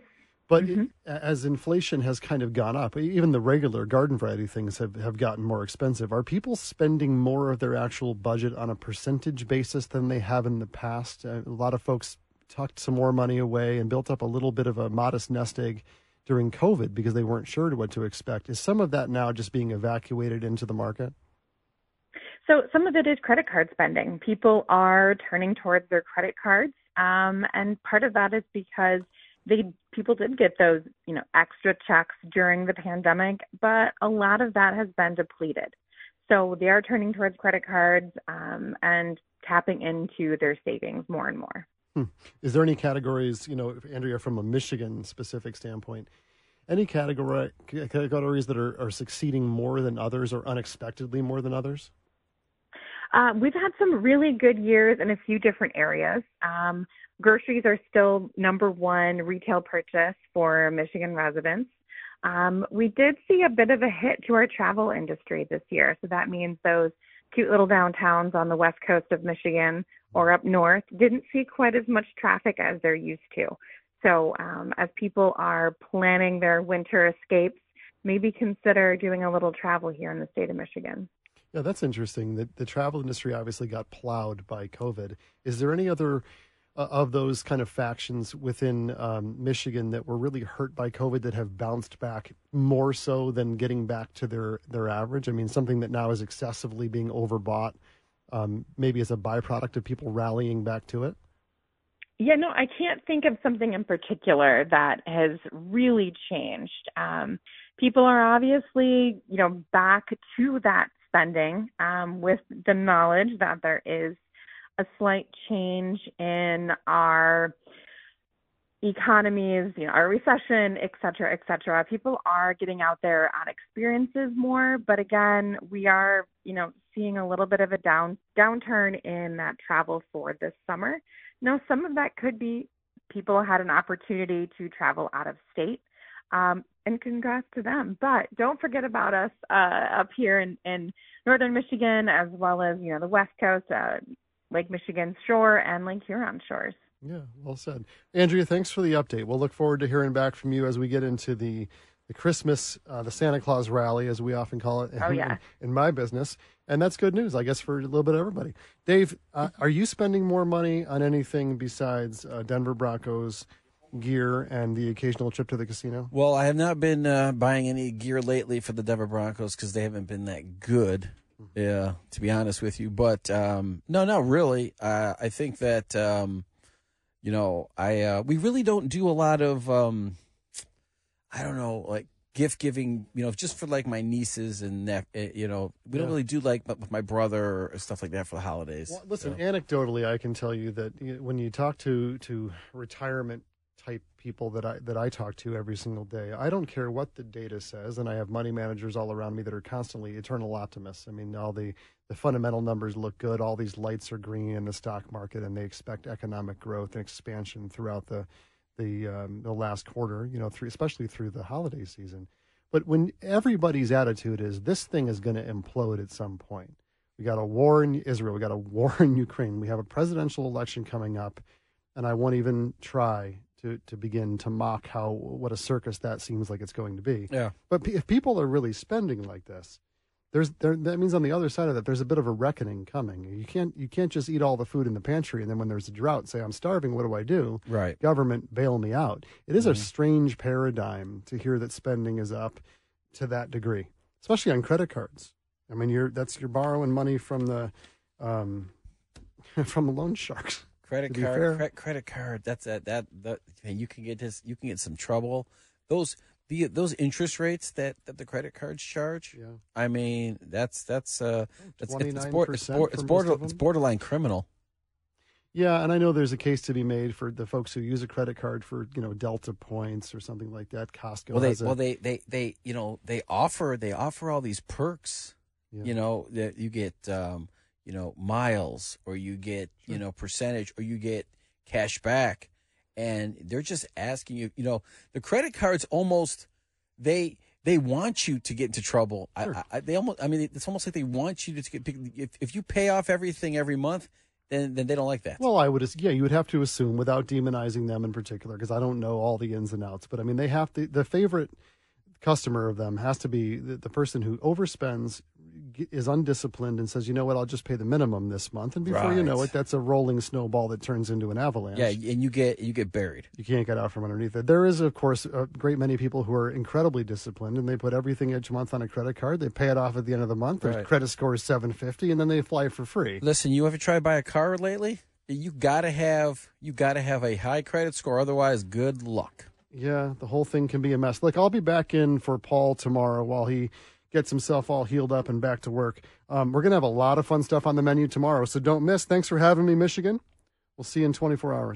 But mm-hmm. as inflation has kind of gone up, even the regular garden variety things have, have gotten more expensive. Are people spending more of their actual budget on a percentage basis than they have in the past? Uh, a lot of folks tucked some more money away and built up a little bit of a modest nest egg during COVID because they weren't sure what to expect. Is some of that now just being evacuated into the market? So some of it is credit card spending. People are turning towards their credit cards, um, and part of that is because they people did get those you know extra checks during the pandemic, but a lot of that has been depleted. So they are turning towards credit cards um, and tapping into their savings more and more. Hmm. Is there any categories, you know, Andrea, from a Michigan specific standpoint, any category categories that are, are succeeding more than others or unexpectedly more than others? Uh, we've had some really good years in a few different areas. Um, groceries are still number one retail purchase for Michigan residents. Um, we did see a bit of a hit to our travel industry this year. So that means those cute little downtowns on the west coast of Michigan or up north didn't see quite as much traffic as they're used to. So, um, as people are planning their winter escapes, maybe consider doing a little travel here in the state of Michigan. Yeah, that's interesting. The, the travel industry obviously got plowed by COVID. Is there any other of those kind of factions within um, Michigan that were really hurt by COVID that have bounced back more so than getting back to their, their average? I mean, something that now is excessively being overbought um, maybe as a byproduct of people rallying back to it? Yeah, no, I can't think of something in particular that has really changed. Um, people are obviously, you know, back to that spending um, with the knowledge that there is a slight change in our economies, you know, our recession, et cetera, et cetera. People are getting out there on experiences more, but again, we are, you know, seeing a little bit of a down downturn in that travel for this summer. Now, some of that could be people had an opportunity to travel out of state. Um, and congrats to them. But don't forget about us uh, up here in, in northern Michigan, as well as you know the West Coast, uh, Lake Michigan shore, and Lake Huron shores. Yeah, well said. Andrea, thanks for the update. We'll look forward to hearing back from you as we get into the the Christmas, uh, the Santa Claus rally, as we often call it oh, in, yeah. in, in, my business. And that's good news, I guess, for a little bit of everybody. Dave, uh, are you spending more money on anything besides uh, Denver Broncos gear and the occasional trip to the casino? Well, I have not been uh, buying any gear lately for the Denver Broncos because they haven't been that good. Yeah, to be honest with you, but um, no, not really. Uh, I think that um, you know, I uh, we really don't do a lot of um, I don't know, like gift giving, you know, just for like my nieces and that, eh, you know, we don't really do like with my brother or stuff like that for the holidays. Well, listen, so. anecdotally, I can tell you that when you talk to to retirement type people that I that I talk to every single day, I don't care what the data says, and I have money managers all around me that are constantly eternal optimists. I mean, all the the fundamental numbers look good, all these lights are green in the stock market, and they expect economic growth and expansion throughout the the um, the last quarter, you know, through, especially through the holiday season. But when everybody's attitude is this thing is going to implode at some point. We got a war in Israel, we got a war in Ukraine, we have a presidential election coming up, and I won't even try to to begin to mock how what a circus that seems like it's going to be. Yeah. But if people are really spending like this, there's there that means on the other side of that there's a bit of a reckoning coming. You can't you can't just eat all the food in the pantry and then when there's a drought say I'm starving. What do I do? Right. Government bail me out. It is mm-hmm. a strange paradigm to hear that spending is up to that degree, especially on credit cards. I mean, you're that's you're borrowing money from the um, from the loan sharks. Credit card, cre- credit card. That's that that that. Man, you can get this. You can get some trouble. Those the those interest rates that, that the credit cards charge. Yeah. I mean, that's that's uh, that's it's, it's, 29% bor- it's, bor- it's border, it's borderline criminal. Yeah, and I know there's a case to be made for the folks who use a credit card for you know Delta points or something like that. Costco Well, they a, well they they they you know they offer they offer all these perks. Yeah. You know that you get um, you know miles or you get you know percentage or you get cash back, and they're just asking you. You know the credit cards almost they they want you to get into trouble. Sure. I, I, they almost I mean it's almost like they want you to get if if you pay off everything every month, then then they don't like that. Well, I would, yeah, you would have to assume without demonizing them in particular, because I don't know all the ins and outs. But I mean, they have to. The favorite customer of them has to be the, the person who overspends, is undisciplined, and says, "You know what? I'll just pay the minimum this month." And before you know it, that's a rolling snowball that turns into an avalanche. yeah, and you get you get buried. you can't get out from underneath it. There is, of course, a great many people who are incredibly disciplined, and they put everything each month on a credit card. They pay it off at the end of the month. Their Right. credit score is seven fifty, and then they fly for free. Listen, you ever tried to buy a car lately? You gotta have you gotta have a high credit score, otherwise, good luck. Yeah, the whole thing can be a mess. Look, I'll be back in for Paul tomorrow while he gets himself all healed up and back to work. Um, we're going to have a lot of fun stuff on the menu tomorrow, so don't miss. Thanks for having me, Michigan. We'll see you in 24 hours.